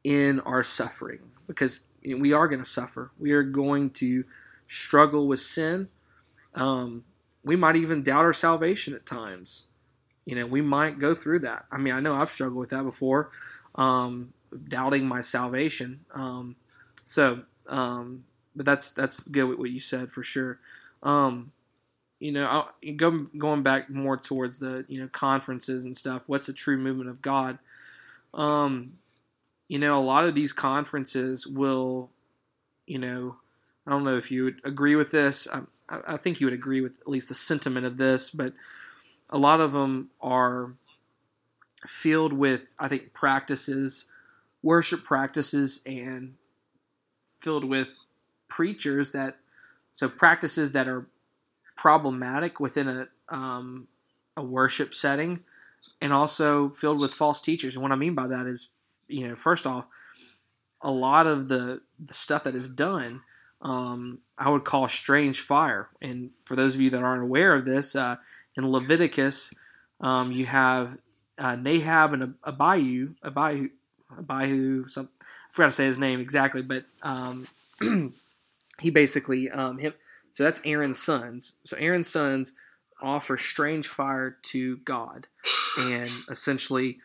in our suffering because we are going to suffer. We are going to struggle with sin. Um, we might even doubt our salvation at times. You know, we might go through that. I mean, I know I've struggled with that before, um, doubting my salvation. Um, so, um, but that's that's good with what you said for sure. Um, you know, I, go, going back more towards the you know conferences and stuff. What's a true movement of God? Um, you know, a lot of these conferences will, you know, I don't know if you would agree with this. I, I think you would agree with at least the sentiment of this, but a lot of them are filled with, I think, practices, worship practices, and filled with preachers that, so practices that are problematic within a um, a worship setting and also filled with false teachers. And what I mean by that is, you know, first off, a lot of the, the stuff that is done, um, I would call strange fire. And for those of you that aren't aware of this, uh, in Leviticus, um, you have uh, Nahab and Abihu, Abihu, Abihu, some, I forgot to say his name exactly, but um, he basically, um, him, so that's Aaron's sons. So Aaron's sons offer strange fire to God, and essentially,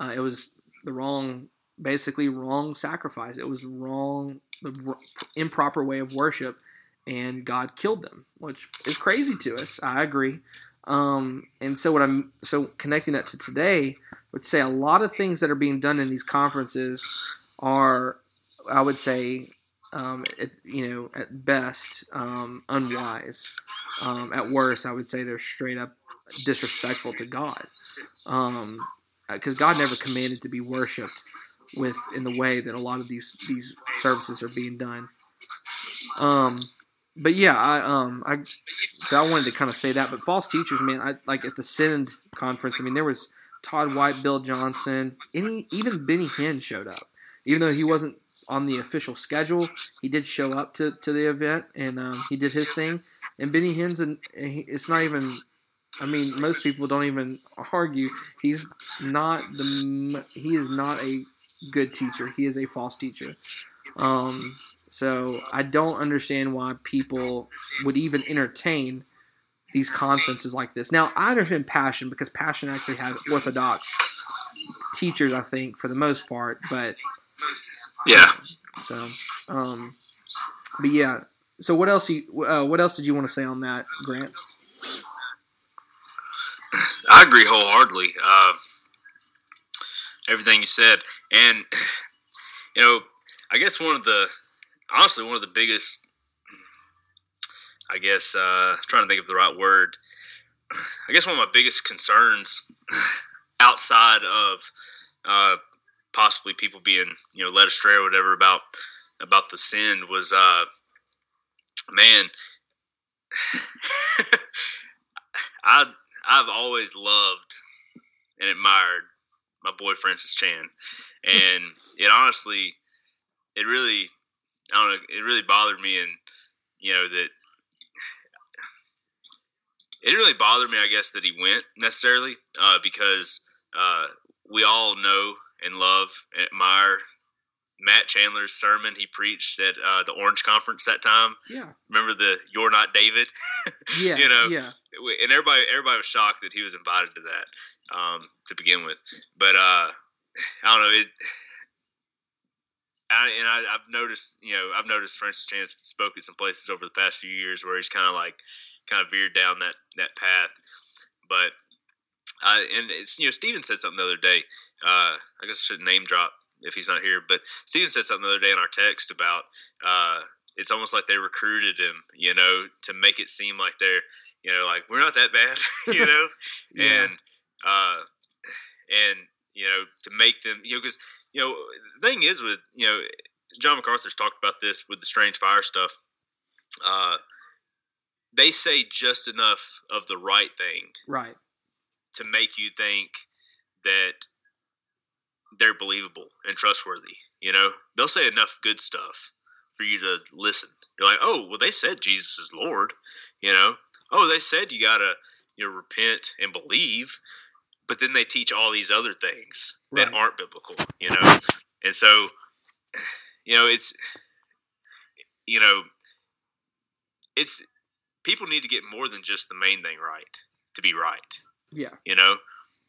uh, it was the wrong, basically wrong sacrifice. It was wrong, the improper way of worship, and God killed them, which is crazy to us. I agree. Um, and so what I'm so connecting that to today would say a lot of things that are being done in these conferences are, I would say, um, at, you know, at best, um, unwise. Um, at worst, I would say they're straight up disrespectful to God, because um, God never commanded to be worshipped with in the way that a lot of these these services are being done. Um, but yeah, I um I so I wanted to kind of say that. But false teachers, man, I like at the Send conference. I mean, there was Todd White, Bill Johnson, any even Benny Hinn showed up, even though he wasn't on the official schedule. He did show up to, to the event and um, he did his thing. And Benny Hinn's, and it's not even. I mean, most people don't even argue. He's not the. He is not a good teacher. He is a false teacher. Um, so I don't understand why people would even entertain these conferences like this. Now I understand Passion because Passion actually has orthodox teachers, I think, for the most part. But yeah. So, um, but yeah. So what else? You, uh, what else did you want to say on that, Grant? I agree wholeheartedly. Uh, everything you said, and you know, I guess one of the honestly one of the biggest. I guess uh, trying to think of the right word. I guess one of my biggest concerns outside of uh, possibly people being you know led astray or whatever about about the sin was uh man I I've always loved and admired my boy Francis Chan and it honestly it really I don't know it really bothered me and you know that it really bothered me I guess that he went necessarily uh, because uh, we all know and love and admire Matt Chandler's sermon he preached at uh, the Orange Conference that time. Yeah. Remember the "You're not David"? yeah. you know. Yeah. And everybody, everybody was shocked that he was invited to that um, to begin with. But uh, I don't know. It, I, and I, have noticed, you know, I've noticed Francis Chan spoke at some places over the past few years where he's kind of like, kind of veered down that that path. But uh, and it's you know Steven said something the other day. Uh, I guess I should name drop if he's not here, but Steven said something the other day in our text about uh, it's almost like they recruited him, you know, to make it seem like they're you know like we're not that bad, you know, yeah. and uh, and you know to make them you know because you know the thing is with you know John MacArthur's talked about this with the strange fire stuff. Uh, they say just enough of the right thing, right, to make you think that they're believable and trustworthy. You know, they'll say enough good stuff for you to listen. You're like, oh, well, they said Jesus is Lord. You know, oh, they said you gotta you know repent and believe, but then they teach all these other things that right. aren't biblical. You know, and so you know it's you know it's people need to get more than just the main thing right to be right. Yeah. You know,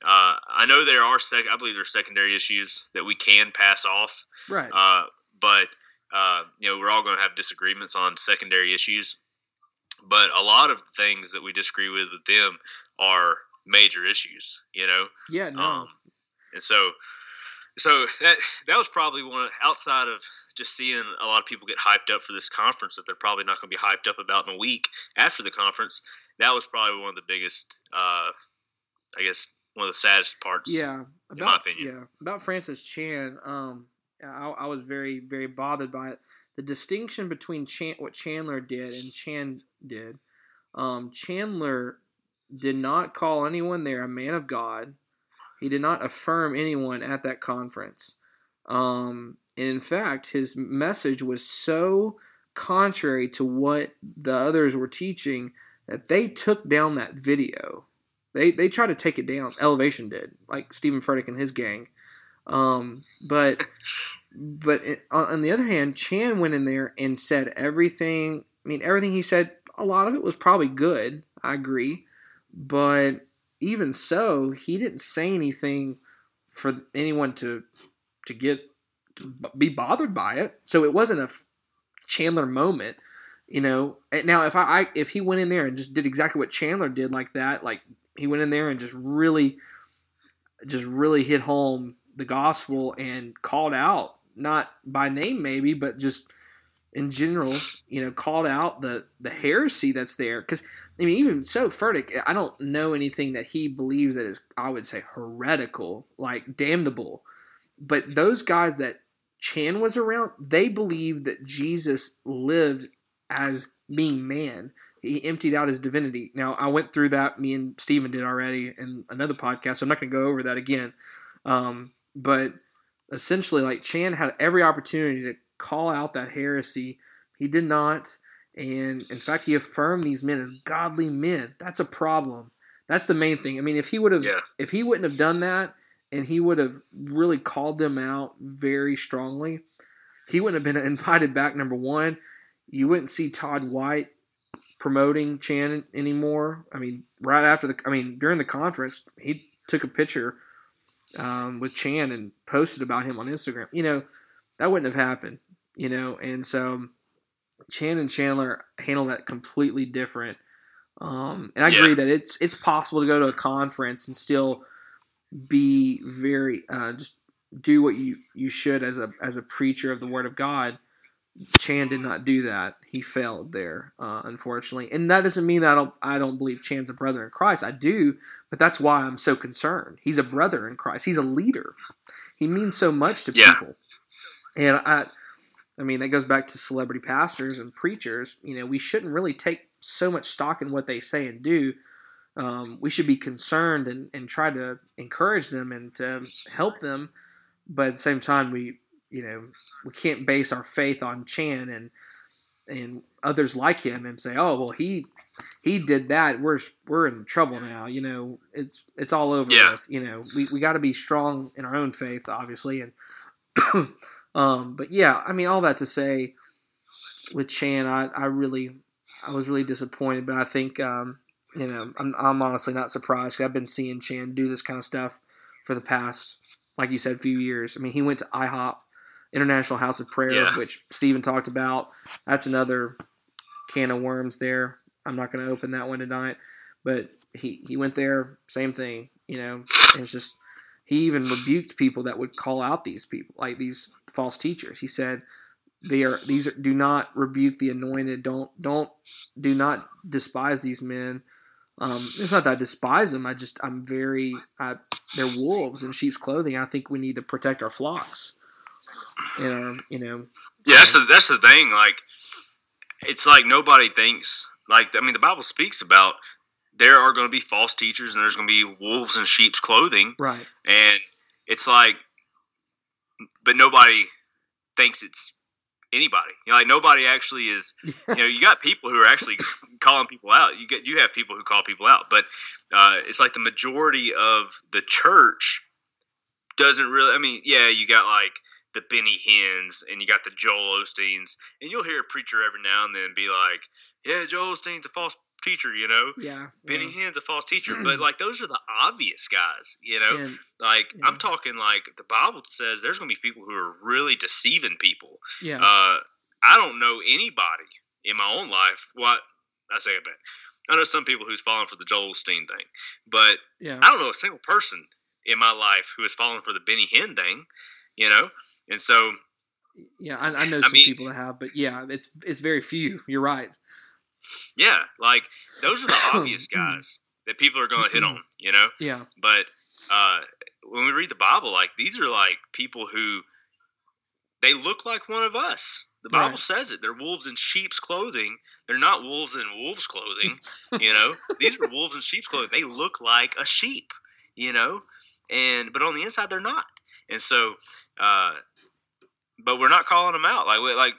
uh, I know there are sec. I believe there are secondary issues that we can pass off. Right. Uh, but uh, you know, we're all going to have disagreements on secondary issues. But a lot of things that we disagree with with them are major issues. You know. Yeah. No. Um, and so, so that that was probably one outside of just seeing a lot of people get hyped up for this conference that they're probably not going to be hyped up about in a week after the conference. That was probably one of the biggest, uh, I guess, one of the saddest parts. Yeah, about yeah about Francis Chan. Um, I, I, was very very bothered by it. The distinction between Chan, what Chandler did and Chan did. Um, Chandler did not call anyone there a man of God. He did not affirm anyone at that conference. Um, in fact, his message was so contrary to what the others were teaching that they took down that video. They they tried to take it down. Elevation did, like Stephen Furtick and his gang. Um, but but it, on the other hand, Chan went in there and said everything. I mean, everything he said, a lot of it was probably good. I agree, but even so, he didn't say anything for anyone to to get to be bothered by it. So it wasn't a Chandler moment, you know. Now, if I, I if he went in there and just did exactly what Chandler did, like that, like he went in there and just really, just really hit home the gospel and called out, not by name maybe, but just in general, you know, called out the the heresy that's there. Because I mean, even so, Furtick, I don't know anything that he believes that is, I would say, heretical, like damnable. But those guys that Chan was around, they believed that Jesus lived as being man. He emptied out his divinity. Now, I went through that, me and Stephen did already in another podcast, so I'm not going to go over that again. Um, but essentially, like Chan had every opportunity to call out that heresy. He did not. And in fact, he affirmed these men as godly men. That's a problem. That's the main thing. I mean, if he would have, yeah. if he wouldn't have done that, and he would have really called them out very strongly, he wouldn't have been invited back. Number one, you wouldn't see Todd White promoting Chan anymore. I mean, right after the, I mean, during the conference, he took a picture um, with Chan and posted about him on Instagram. You know, that wouldn't have happened. You know, and so Chan and Chandler handle that completely different. Um, and I yeah. agree that it's it's possible to go to a conference and still be very uh, just do what you you should as a as a preacher of the Word of God. Chan did not do that. He failed there, uh, unfortunately. And that doesn't mean that I don't I don't believe Chan's a brother in Christ. I do, but that's why I'm so concerned. He's a brother in Christ. He's a leader. He means so much to yeah. people. And I I mean, that goes back to celebrity pastors and preachers. You know, we shouldn't really take so much stock in what they say and do. Um, we should be concerned and, and try to encourage them and to help them. But at the same time, we, you know, we can't base our faith on Chan and and others like him and say, oh well, he he did that. We're we're in trouble now. You know, it's it's all over yeah. with. You know, we we got to be strong in our own faith, obviously, and Um, but yeah, I mean, all that to say, with Chan, I, I really, I was really disappointed. But I think, um, you know, I'm, I'm honestly not surprised. Cause I've been seeing Chan do this kind of stuff for the past, like you said, few years. I mean, he went to IHOP, International House of Prayer, yeah. which Stephen talked about. That's another can of worms there. I'm not going to open that one tonight. But he, he went there, same thing. You know, it's just he even rebuked people that would call out these people, like these false teachers. He said, "They are these. Are, do not rebuke the anointed. Don't don't do not despise these men." Um, it's not that I despise them. I just I'm very I, they're wolves in sheep's clothing. I think we need to protect our flocks. And our, you know. Yeah, that's the that's the thing. Like, it's like nobody thinks. Like, I mean, the Bible speaks about there are going to be false teachers and there's going to be wolves in sheep's clothing. Right. And it's like, but nobody thinks it's anybody. You know, like nobody actually is. You know, you got people who are actually calling people out. You get you have people who call people out, but uh, it's like the majority of the church doesn't really. I mean, yeah, you got like the Benny Hinns and you got the Joel Osteens, and you'll hear a preacher every now and then be like, "Yeah, Joel Osteen's a false teacher, you know. Yeah. Benny yeah. Hinn's a false teacher, but like those are the obvious guys, you know. And, like yeah. I'm talking like the Bible says there's going to be people who are really deceiving people. Yeah. Uh, I don't know anybody in my own life. What I say about. I know some people who's fallen for the Joel Osteen thing, but yeah. I don't know a single person in my life who has fallen for the Benny Hinn thing, you know. And so, yeah, I, I know some I mean, people that have, but yeah, it's it's very few. You're right. Yeah, like those are the obvious guys that people are going to hit on, you know. Yeah. But uh, when we read the Bible, like these are like people who they look like one of us. The Bible Right. says it. They're wolves in sheep's clothing. They're not wolves in wolves' clothing. you know, these are wolves in sheep's clothing. They look like a sheep. You know, and but on the inside they're not. And so, uh, but we're not calling them out. Like like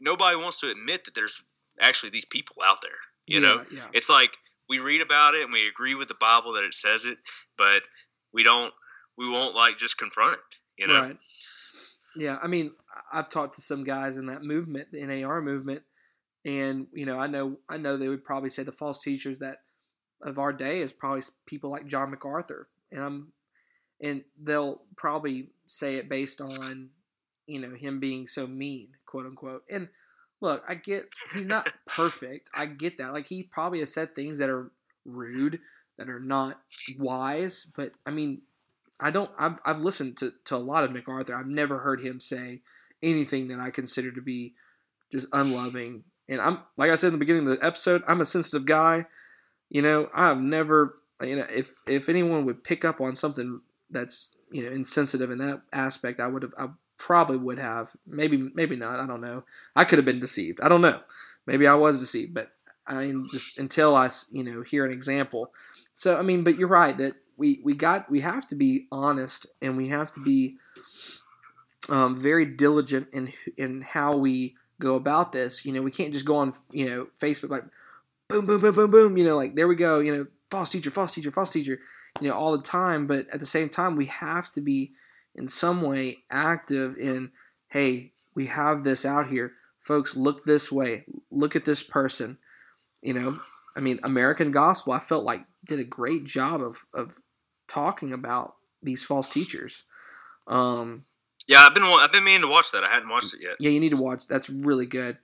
nobody wants to admit that there's actually these people out there. You know, yeah, yeah. it's like we read about it and we agree with the Bible that it says it, but we don't. We won't like just confront it. You know. Right. Yeah, I mean, I've talked to some guys in that movement, the NAR movement, and you know, I know, I know they would probably say the false teachers that of our day is probably people like John MacArthur, and I'm, and they'll probably say it based on, you know, him being so mean, quote unquote. And look, I get he's not perfect. I get that. Like he probably has said things that are rude, that are not wise, but I mean, I don't. I've, I've listened to, to a lot of MacArthur. I've never heard him say anything that I consider to be just unloving. And I'm like I said in the beginning of the episode, I'm a sensitive guy. You know, I've never. You know, if if anyone would pick up on something that's you know insensitive in that aspect, I would have. I probably would have. Maybe maybe not. I don't know. I could have been deceived. I don't know. Maybe I was deceived, but I mean, just until I you know hear an example. So I mean, but you're right that we we got we have to be honest and we have to be um, very diligent in in how we go about this. You know, we can't just go on you know Facebook like boom boom boom boom boom. You know, like there we go. You know, false teacher, false teacher, false teacher. You know, all the time. But at the same time, we have to be in some way active in hey, we have this out here, folks. Look this way. Look at this person. You know, I mean, American Gospel, I felt like did a great job of, of talking about these false teachers. Um, Yeah, I've been I've been meaning to watch that. I hadn't watched it yet. yeah, you need to watch. That's really good.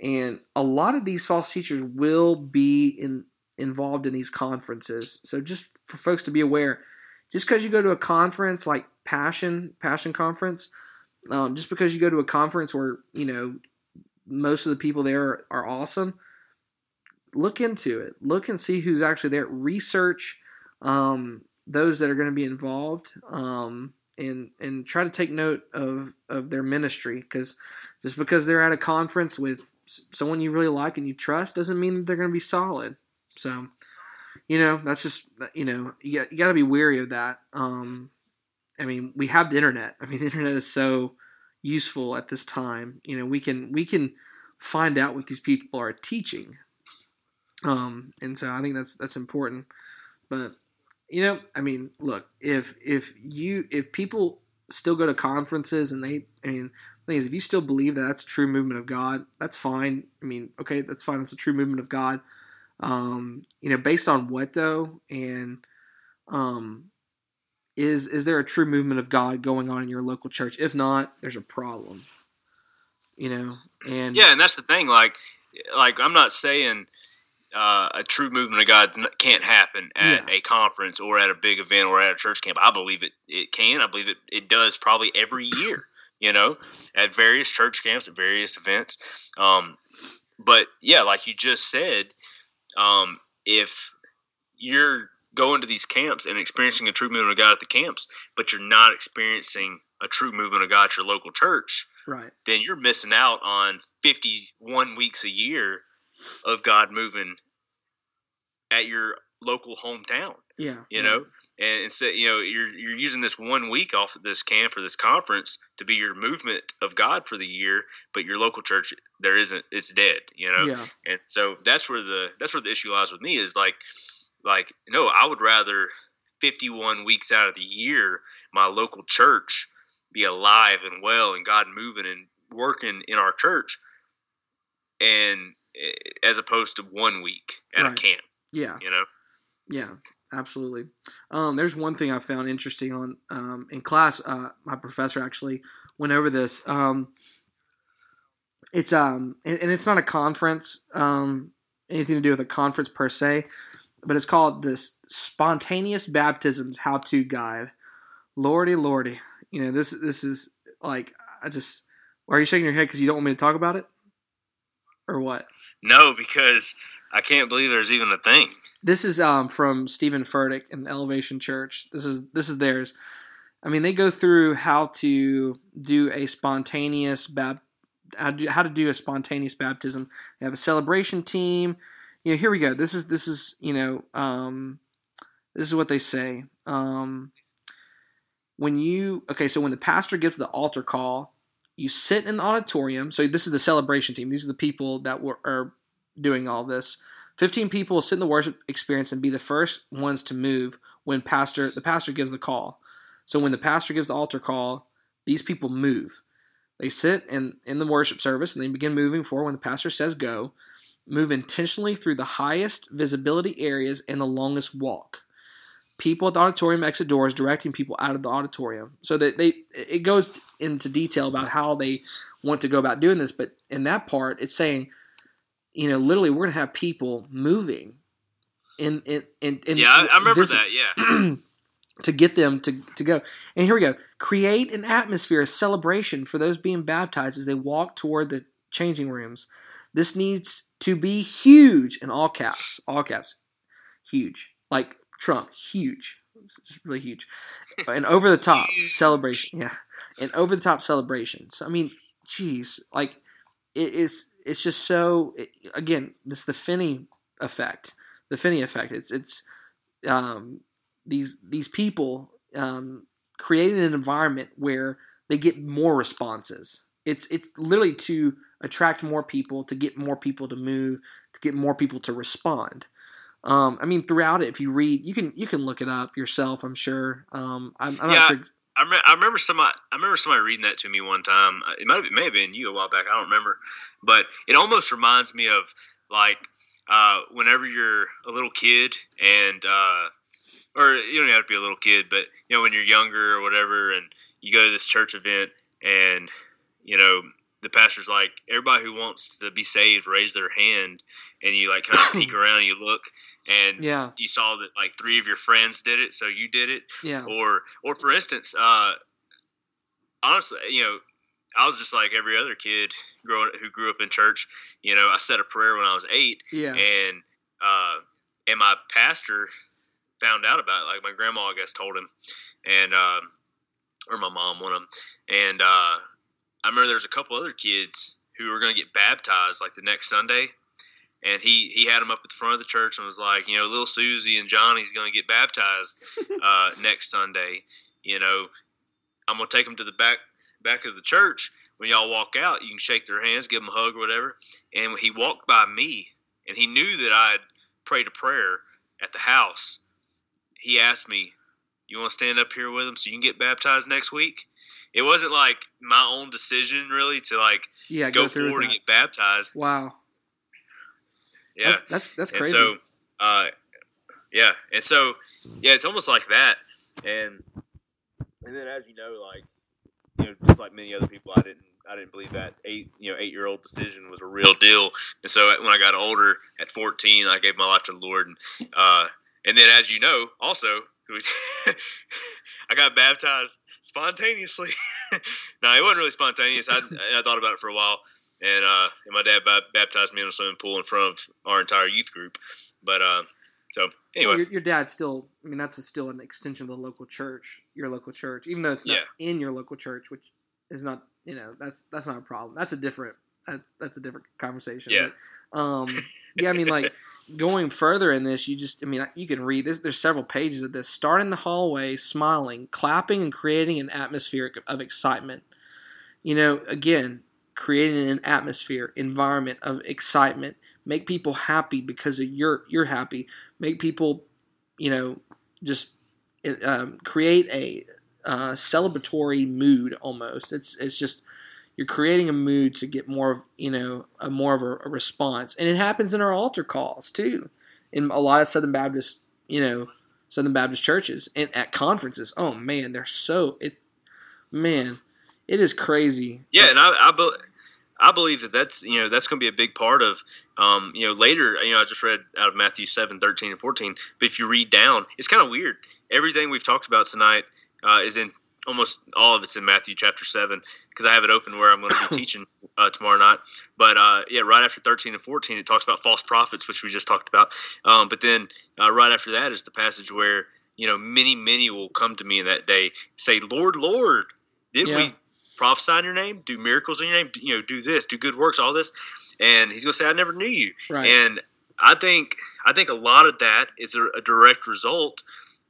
And a lot of these false teachers will be in involved in these conferences. So just for folks to be aware, just because you go to a conference like Passion Passion Conference, um, just because you go to a conference where you know most of the people there are, are awesome, look into it. Look and see who's actually there. Research um, those that are going to be involved, um, and and try to take note of of their ministry because just because they're at a conference with someone you really like and you trust doesn't mean that they're going to be solid. So, you know, that's just you know you got, you got to be wary of that. Um, I mean, we have the internet. I mean, the internet is so useful at this time. You know, we can we can find out what these people are teaching. Um, and so I think that's that's important. But you know, I mean, look, if if you if people still go to conferences and they, I mean, the thing is, if you still believe that that's true movement of God, that's fine. I mean, okay, that's fine. That's a true movement of God. Um, you know, based on what though, and um, is is there a true movement of God going on in your local church? If not, there's a problem. You know, and Yeah, and that's the thing. Like, like I'm not saying uh, a true movement of God can't happen at a conference or at a big event or at a church camp. I believe it. It can. I believe it. It does probably every year. You know, at various church camps, at various events. Um, but yeah, like you just said, um, if you're going to these camps and experiencing a true movement of God at the camps, but you're not experiencing a true movement of God at your local church, right, then you're missing out on 51 weeks a year of God moving at your local hometown. yeah, You know, and instead, you know, you're you're using this one week off of this camp or this conference to be your movement of God for the year, but your local church there isn't. It's dead. You know, yeah, and so that's where the that's where the issue lies with me is like like no i would rather 51 weeks out of the year my local church be alive and well and god moving and working in our church and eh, as opposed to one week at Right. a camp yeah. you know Yeah, absolutely. Um, there's one thing I found interesting on um, in class. Uh, my professor actually went over this. Um, it's um, and, and it's not a conference, um, anything to do with a conference per se, but it's called this spontaneous baptisms how to guide. Lordy, lordy, you know this. This is like I just. Are you shaking your head because you don't want me to talk about it, or what? no because i can't believe there's even a thing This is um, from Stephen Furtick in Elevation Church. This is this is theirs. I mean, they go through how to do a spontaneous bap- how do, how to do a spontaneous baptism. They have a celebration team. Know, here we go. This is this is you know um, this is what they say. Um, when you okay, so when the pastor gives the altar call, you sit in the auditorium. So this is the celebration team. These are the people that were are doing all this. 15 people sit in the worship experience and be the first ones to move when pastor the pastor gives the call. So when the pastor gives the altar call, these people move. They sit in, in the worship service and they begin moving forward when the pastor says go. Move intentionally through the highest visibility areas and the longest walk. People at the auditorium exit doors directing people out of the auditorium. So that they it goes into detail about how they want to go about doing this, but in that part it's saying you know, literally, we're gonna have people moving in in in. in yeah, I, I remember visit, that. Yeah. to get them to, to go. And here we go. Create an atmosphere, a celebration for those being baptized as they walk toward the changing rooms. This needs to be huge in all caps. All caps. Huge. Like Trump. Huge. It's just really huge. And over the top celebration. Yeah. And over the top celebrations. I mean, geez. Like, it is it's just so again this the Finney effect, the Finney effect. It's it's um, these these people um, creating an environment where they get more responses. It's it's literally to attract more people, to get more people to move, to get more people to respond. Um, I mean, throughout it, if you read, you can you can look it up yourself. I'm sure. Um, I'm, I'm yeah, not sure. I, re- I remember somebody I remember somebody reading that to me one time. It might have, it may have been you a while back. I don't remember, but it almost reminds me of like uh, whenever you're a little kid and uh, or you don't have to be a little kid, but you know when you're younger or whatever, and you go to this church event and you know the pastor's like everybody who wants to be saved raise their hand and you like kind of peek around and you look and yeah. you saw that like three of your friends did it so you did it yeah or or for instance uh honestly you know I was just like every other kid growing who grew up in church. You know, I said a prayer when I was eight, yeah, and uh, and my pastor found out about it. Like my grandma, I guess, told him, and um, or my mom, one of them. And uh, I remember there was a couple other kids who were going to get baptized like the next Sunday, and he he had them up at the front of the church and was like, you know, little Susie and Johnny's going to get baptized uh, next Sunday. You know, I'm going to take them to the back back of the church. When y'all walk out, you can shake their hands, give them a hug or whatever. And he walked by me, and he knew that I'd prayed a prayer at the house. He asked me, "You want to stand up here with him so you can get baptized next week?" It wasn't like my own decision really to like yeah, go, go forward and get baptized. Wow. Yeah, that's that's and crazy. so, uh, yeah, and so yeah, it's almost like that, and and then as you know, like you know, just like many other people, I didn't I didn't believe that eight you know eight year old decision was a real deal. And so when I got older, at fourteen, I gave my life to the Lord, and uh, and then as you know, also I got baptized spontaneously. no, it wasn't really spontaneous. I I thought about it for a while, and uh, and my dad baptized me in a swimming pool in front of our entire youth group. But uh, so anyway, well, your, your dad's still. I mean, that's still an extension of the local church, your local church, even though it's not yeah. in your local church, which is not. You know, that's that's not a problem. That's a different. That, that's a different conversation. Yeah. But, um. Yeah. I mean, like going further in this, you just. I mean, you can read this. There's several pages of this. Start in the hallway, smiling, clapping, and creating an atmosphere of excitement. You know, again, creating an atmosphere, environment of excitement make people happy because you're you're happy. Make people, you know, just um, create a uh, celebratory mood almost. It's it's just you're creating a mood to get more of you know a more of a, a response, and it happens in our altar calls too. In a lot of Southern Baptist, you know, Southern Baptist churches and at conferences. Oh man, they're so it. Man, it is crazy. Yeah, and I, I, I believe that that's you know that's going to be a big part of um, you know later you know I just read out of Matthew 7, 13 and 14 but if you read down it's kind of weird everything we've talked about tonight uh, is in almost all of it's in Matthew chapter 7 because I have it open where I'm going to be teaching uh, tomorrow night but uh, yeah right after 13 and 14 it talks about false prophets which we just talked about um, but then uh, right after that is the passage where you know many many will come to me in that day say Lord Lord did yeah. we prophesy in your name, do miracles in your name, you know, do this, do good works, all this, and he's going to say, "I never knew you." Right. And I think I think a lot of that is a, a direct result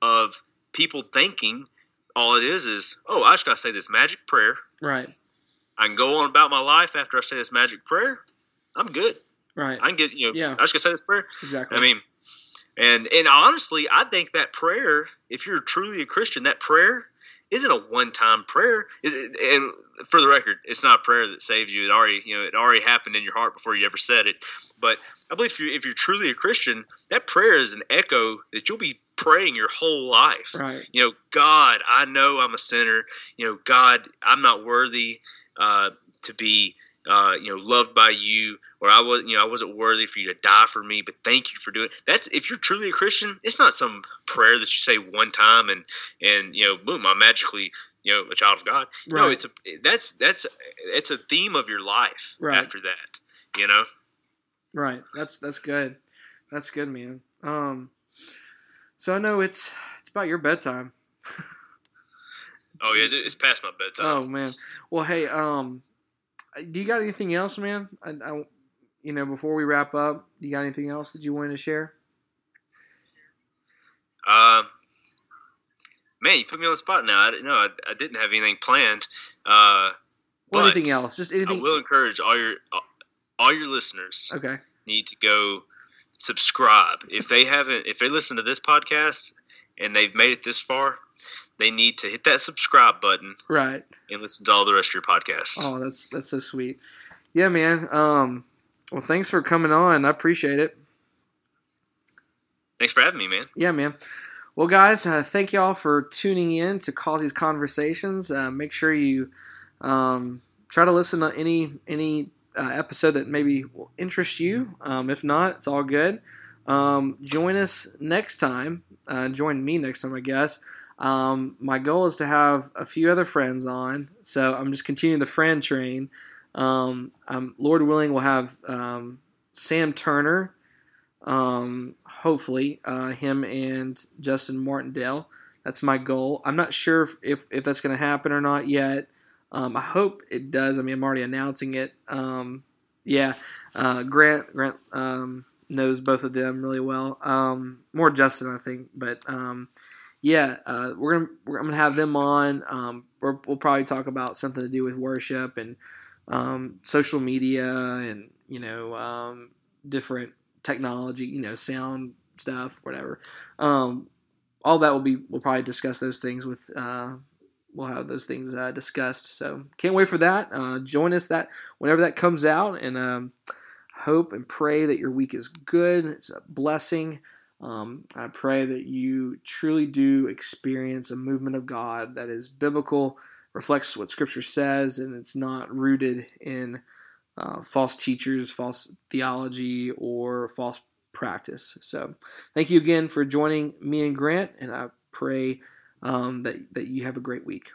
of people thinking all it is is, "Oh, I just got to say this magic prayer. Right. I can go on about my life after I say this magic prayer. I'm good. Right. I can get you know. Yeah. I just got to say this prayer. Exactly. I mean, and and honestly, I think that prayer, if you're truly a Christian, that prayer isn't a one-time prayer. Is it, and for the record, it's not a prayer that saves you. It already, you know, it already happened in your heart before you ever said it. But I believe if you're, if you're truly a Christian, that prayer is an echo that you'll be praying your whole life. right. You know, God, I know I'm a sinner. You know, God, I'm not worthy uh, to be, uh, you know, loved by you, or I was, you know, I wasn't worthy for you to die for me. But thank you for doing. It. That's if you're truly a Christian. It's not some prayer that you say one time and and you know, boom, I'm magically you know a child of God. No, it's a that's that's it's a theme of your life Right. after that. You know. Right. That's that's good. That's good, man. Um. So I know it's it's about your bedtime. Oh yeah, it's past my bedtime. Oh man. Well, hey. Um. Do you got anything else, man? I, I, you know, before we wrap up, do you got anything else that you wanted to share? Um, man, you put me on the spot now. I didn't know. I, I didn't have anything planned. Uh, but anything else? Just I anything. will encourage all your all your listeners Okay. need to go subscribe if they haven't. If they listen to this podcast and they've made it this far, they need to hit that subscribe button Right. and listen to all the rest of your podcasts. Oh, that's that's so sweet. Yeah, man. Um. Well, thanks for coming on. I appreciate it. Thanks for having me, man. Yeah, man. Well, guys, uh, thank y'all for tuning in to Causey's Conversations. Uh, make sure you um, try to listen to any any uh, episode that maybe will interest you. Um, if not, it's all good. Um, join us next time. Uh, join me next time, I guess. Um, my goal is to have a few other friends on, so I'm just continuing the friend train. Um, um, Lord willing, we'll have um, Sam Turner um, hopefully uh, him and Justin Martindale. That's my goal. I'm not sure if, if, if that's going to happen or not yet. Um, I hope it does. I mean, I'm already announcing it. Um, yeah, uh, Grant Grant um, knows both of them really well. Um, more Justin, I think, but um, yeah, uh, we're gonna we're, I'm gonna have them on. Um, we're, we'll probably talk about something to do with worship and social media and you know different technology, you know, sound stuff, whatever. All that will be. We'll probably discuss those things with. Uh, we'll have those things uh, discussed. So can't wait for that. Uh, join us that whenever that comes out, and um, hope and pray that your week is good. It's a blessing. Um, I pray that you truly do experience a movement of God that is biblical, reflects what Scripture says, and it's not rooted in uh, false teachers, false theology, or false practice. So, thank you again for joining me and Grant, and I pray um, that that you have a great week.